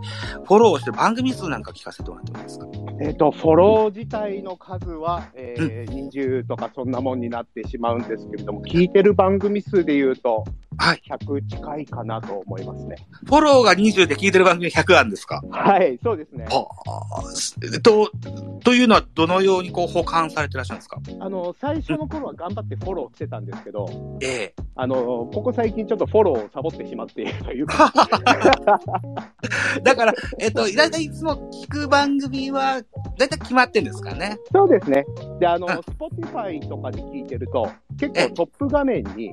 Speaker 1: フォローして番組数なんか聞かせてもらってもいいですか？
Speaker 6: えっ、ー、と、フォロー自体の数は、えー、うん、20とかそんなもんになってしまうんですけれども、聞いてる番組数で言うと、はい。100近いかなと思いますね。
Speaker 1: フォローが20で聞いてる番組100あるんですか？
Speaker 6: はい、そうですね。は
Speaker 1: あ、と、というのはどのようにこう保管されてらっしゃるんですか？
Speaker 6: あの、最初の頃は頑張ってフォローしてたんですけど、
Speaker 1: ええ
Speaker 6: あの、ここ最近ちょっとフォローをサボってしまっているというか。
Speaker 1: だから、えっと、だいたいいつも聞く番組は、だいたい決まってんですかね？
Speaker 6: そうですね。で、あの、 Spotify とかで聞いてると、結構トップ画面に、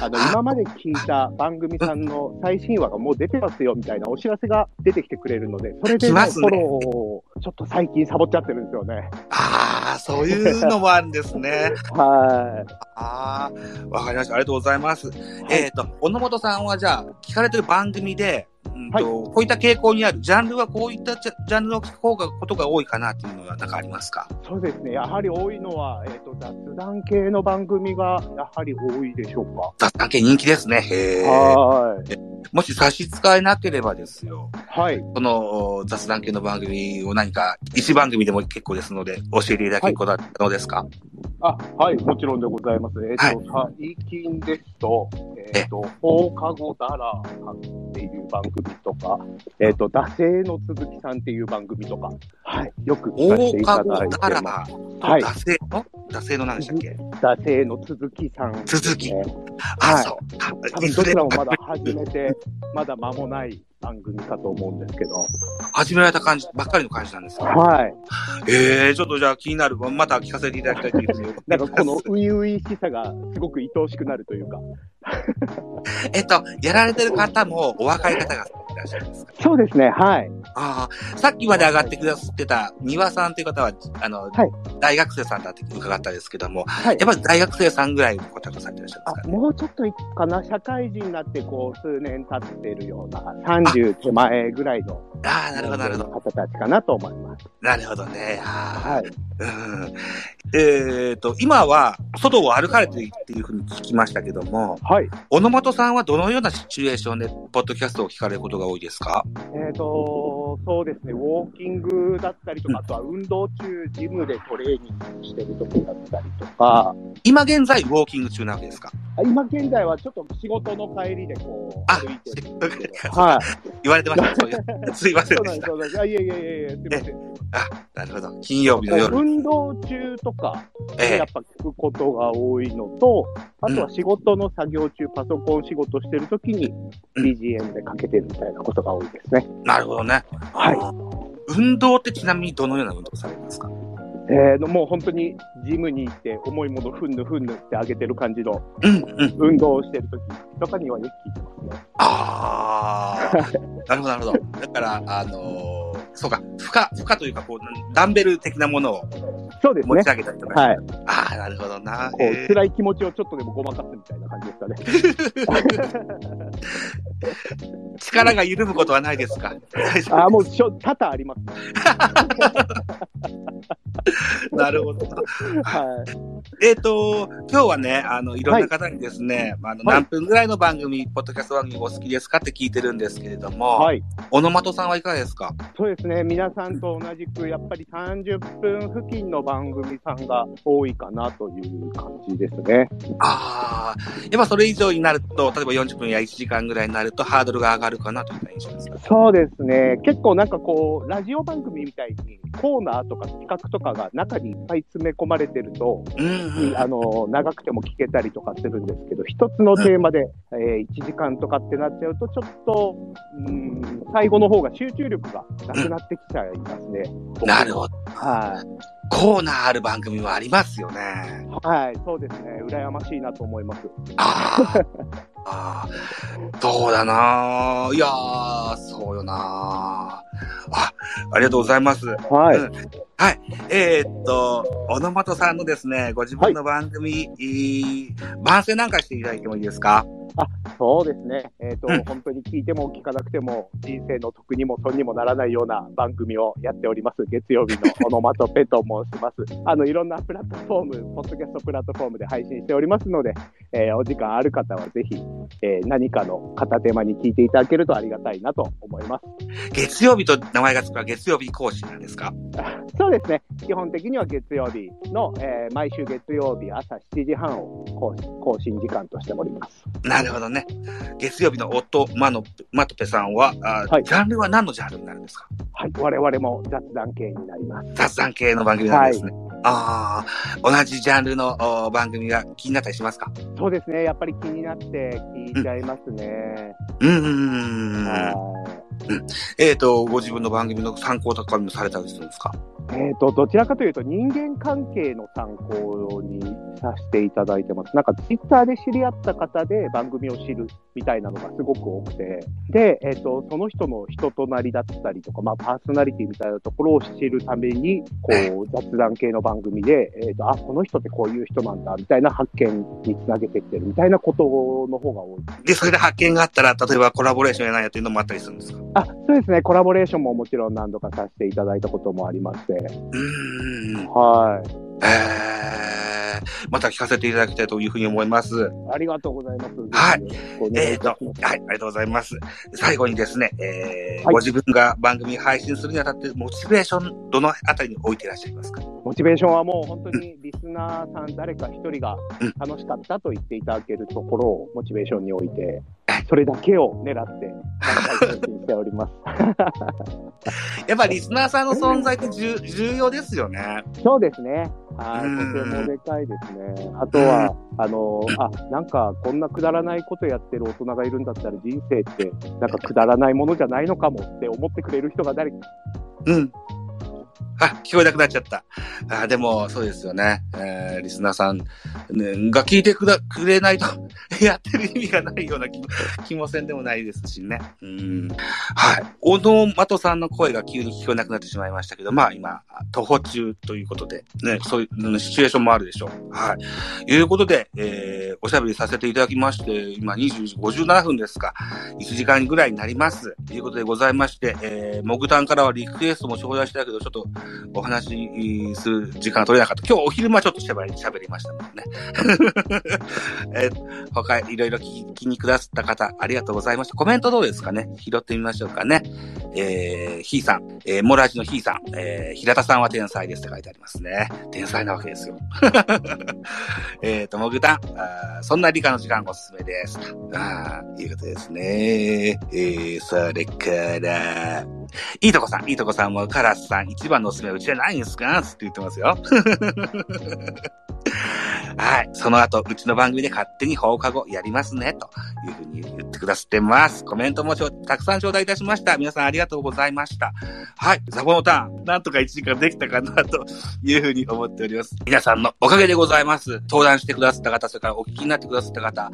Speaker 6: あの、今まで聞いた番組さんの最新話がもう出てますよみたいなお知らせが出てきてくれるので、それで、ね、フォローをちょっと最近サボっちゃってるんですよね。
Speaker 1: ああ、そういうのもあるんですね。
Speaker 6: はい。
Speaker 1: ああ、わかりました。ありがとうございます。はい、えっ、ー、と、小野本さんはじゃあ、聞かれてる番組で、うんと、はい、こういった傾向にある、ジャンルはこういったジャンルの方がことが多いかなっていうのは何かありますか？
Speaker 6: そうですね。やはり多いのは、えっ、ー、と、雑談系の番組がやはり多いでしょうか。
Speaker 1: 雑談系人気ですね。へはい。もし差し支えなければですよ。
Speaker 6: はい。
Speaker 1: この雑談系の番組を何か、一番組でも結構ですので、教えていただけることは可能ですか、
Speaker 6: あ、はい、もちろんでございます。えっ、ー、と、はい、最近ですと、えっ、ー、と、放課後ダラーっていう番組とか、えっ、ー、と、惰性の鈴木さんっていう番組とか、はい、よく聞かせていただいてます。
Speaker 1: はい。惰性の？惰性の何でしたっけ？
Speaker 6: 惰性の鈴木さん、ね、
Speaker 1: 鈴木。
Speaker 6: あ、はい、そう。多分どちらもまだ始めて、まだ間もない番組かと思うんですけど。
Speaker 1: 始められた感じばっかりの感じなんですか？
Speaker 6: はい。
Speaker 1: ええー、ちょっとじゃあ気になる。また聞かせていただきたいという。
Speaker 6: なんかこの初々しさがすごく愛おしくなるというか。
Speaker 1: えっと、やられてる方もお若い方がいらっしゃるんですか？
Speaker 6: そうですね、はい。
Speaker 1: ああ、さっきまで上がってくださってた三輪さんという方は、あの、はい、大学生さんだって伺ったんですけども、はい、やっぱり大学生さんぐらいの方がされてらっしゃるんですか、
Speaker 6: ね、もうちょっとかな、社会人になってこう、数年経ってるような、30手前ぐらいの、
Speaker 1: ああ、なるほど、なるほど。
Speaker 6: 方たちかなと思います。
Speaker 1: なるほどね。はい。うん。えっ、ー、と、今は、外を歩かれてるっていうふうに聞きましたけども、
Speaker 6: はい。
Speaker 1: 小野本さんはどのようなシチュエーションで、ポッドキャストを聞かれることが多いですか？
Speaker 6: えっ、ー、と、そうですね、ウォーキングだったりとか、うん、あとは運動中、ジムでトレーニングしてる時だったりとか。
Speaker 1: 今現在、ウォーキング中なわけですか？
Speaker 6: 今現在はちょっと仕事の帰りでこう、歩いてる
Speaker 1: はい。言われてました。すいませんでした。
Speaker 6: そうなんです、そうなんです。いやいやいやいや、すいません。
Speaker 1: あ、なるほど。金曜日の夜。
Speaker 6: 運動中とか、やっぱ聞くことが多いのと、あとは仕事の作業中、パソコン仕事してるときに BGM でかけてるみたいなことが多いですね。
Speaker 1: なるほどね。
Speaker 6: はい。
Speaker 1: 運動ってちなみにどのような運動されますか？
Speaker 6: えー、もう本当にジムに行って重いものふんぬふんぬってあげてる感じの運動をしてるときとかにはよく聞いてますね。
Speaker 1: ああ、なるほどなるほど。だから、あのーそうか、負荷、負荷というか、こう、ダンベル的なものを
Speaker 6: そうですね。
Speaker 1: 持ち上げたりとか。
Speaker 6: はい。
Speaker 1: ああ、なるほどな。
Speaker 6: こう、辛い気持ちをちょっとでもごまかすみたいな感じですかね。
Speaker 1: 力が緩むことはないですか？
Speaker 6: ああ、もうしょ、多々あります。
Speaker 1: なるほど。はい。えっ、ー、と、今日はね、あの、いろんな方にですね、はい、あの、何分ぐらいの番組、ポッドキャスト番組お好きですかって聞いてるんですけれども、はい。小野的さんはいかがですか？
Speaker 6: そうですね、皆さんと同じく、やっぱり30分付近の番組さんが多いかなという感じですね。
Speaker 1: ああ、やっぱそれ以上になると、例えば40分や1時間ぐらいになると、ハードルが上がるかなという印象ですか？
Speaker 6: そうですね、結構なんかこう、ラジオ番組みたいに、コーナーとか企画とかが中にいっぱい詰め込まれてると、うんあの長くても聞けたりとかするんですけど、一つのテーマで、うん、えー、1時間とかってなっちゃうと、ちょっと、うん、最後の方が集中力がなくなってきちゃいますね。
Speaker 1: うん、なるほど。はい。コーナーある番組もありますよね。
Speaker 6: はい、そうですね。羨ましいなと思います。
Speaker 1: ああ。そうだないやー、そうよなあ、ありがとうございます。
Speaker 6: はい。うん、
Speaker 1: はい。えー、っと、小野本さんのですね、ご自分の番組、はい、番宣なんかしていただいてもいいですか？
Speaker 6: あ、そうですね。えっ、ー、と、うん、本当に聞いても聞かなくても、人生の得にも損にもならないような番組をやっております。月曜日のオノマトペと申します。あの、いろんなプラットフォーム、ポッドキャストプラットフォームで配信しておりますので、えー、お時間ある方はぜひ、えー、何かの片手間に聞いていただけるとありがたいなと思います。
Speaker 1: 月曜日と名前がつくは月曜日更新なんですか？
Speaker 6: そうですね。基本的には月曜日の、えー、毎週月曜日朝7時半を更新時間としております。
Speaker 1: なるほどね。月曜日の夫、マノ、マトペさんは、あはい、ジャンルは何のジャンルになるんですか？
Speaker 6: はい、我々も雑談系になります。
Speaker 1: 雑談系の番組なんですね。はい、ああ、同じジャンルの番組が気になったりしますか？
Speaker 6: そうですね。やっぱり気になって聞いちゃいますね。
Speaker 1: うん、うん、うん。えっ、ー、と、ご自分の番組の参考とかもされたりするんですか？
Speaker 6: えっ、ー、と、どちらかというと人間関係の参考にさせていただいてます。なんかツイッターで知り合った方で番組を知るみたいなのがすごく多くて、で、えっ、ー、と、その人の人となりだったりとか、まあパーソナリティみたいなところを知るために、こう、雑談系の番組で、えっ、ー、と、あ、この人ってこういう人なんだ、みたいな発見につなげてってるみたいなことの方が多
Speaker 1: い。で、それで発見があったら、例えばコラボレーションやないやっていうのもあったりするんですか？
Speaker 6: あ、そうですね。コラボレーションももちろん何度かさせていただいたこともありまして。
Speaker 1: うん。
Speaker 6: はい。
Speaker 1: えー、また聞かせていただきたいというふうに思います。
Speaker 6: ありがとうございます。
Speaker 1: はい。えっ、ー、と、はい、ありがとうございます。最後にですね、えー、はい、ご自分が番組配信するにあたって、モチベーション、どのあたりに置いていらっしゃいますか？
Speaker 6: モチベーションはもう本当にリスナーさん、誰か一人が楽しかったと言っていただけるところをモチベーションに置いて、それだけを狙って、ております。
Speaker 1: やっぱリスナーさんの存在って重要ですよね。
Speaker 6: そうですね。はい、とてもでかいですね。あとは、あの、あ、なんかこんなくだらないことやってる大人がいるんだったら人生ってなんかくだらないものじゃないのかもって思ってくれる人が誰か。
Speaker 1: うん。あ、聞こえなくなっちゃった。あでも、そうですよね。えー、リスナーさん、ね、が聞いてくだ、くれないと やってる意味がないような気も、気もせんでもないですしね。うん。はい。小野的さんの声が急に聞こえなくなってしまいましたけど、まあ今、徒歩中ということで、ね、そういうシチュエーションもあるでしょう。はい。いうことで、えー、おしゃべりさせていただきまして、今20時57分ですか。1時間ぐらいになります。ということでございまして、えー、モグタンからはリクエストも頂戴したけど、ちょっと、お話しする時間が取れなかった。今日お昼間ちょっと喋り喋りましたもんね。えー、他いろいろ聞きにくださった方、ありがとうございました。コメントどうですかね？拾ってみましょうかね。えー、ひーさん、えー、モラジのひーさん、えー、平田さんは天才ですって書いてありますね。天才なわけですよ。えっと、もぐたん、そんな理科の時間おすすめです。ああ、いうことですね。えー、それから、いいとこさん、いいとこさんもカラスさん、一番のすめうちじゃないんですか？って言ってますよ。はい。その後、うちの番組で勝手に放課後やりますね、というふうに言ってくださってます。コメントもたくさん頂戴いたしました。皆さんありがとうございました。はい。ザボのターン、なんとか1時間できたかな、というふうに思っております。皆さんのおかげでございます。登壇してくださった方、それからお聞きになってくださった方、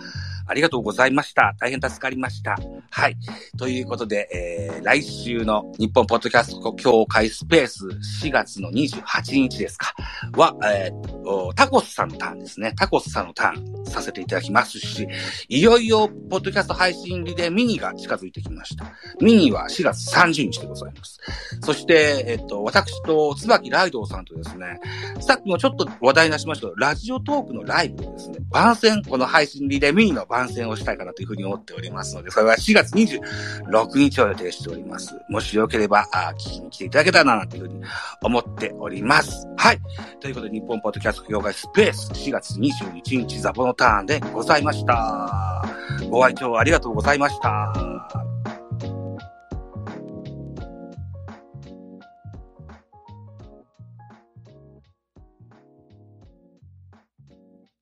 Speaker 1: ありがとうございました。大変助かりました。はい。ということで、えー、来週の日本ポッドキャスト協会スペース4月の28日ですかは、えー、タコスさんのターンですですね。タコスさんのターンさせていただきますし、いよいよポッドキャスト配信リレーミニが近づいてきました。ミニは4月30日でございます。そして、えっと、私と椿ライドさんとですね、さっきもちょっと話題になしました、ラジオトークのライブですね、番宣、この配信リレーミニの番宣をしたいかなというふうに思っておりますので、それは4月26日を予定しております。もしよければ、あ聞きに来ていただけたらなというふうに思っております。はい。ということで、日本ポッドキャスト業界スペース4月21日ザボのターンでございました。ご愛聴ありがとうございました。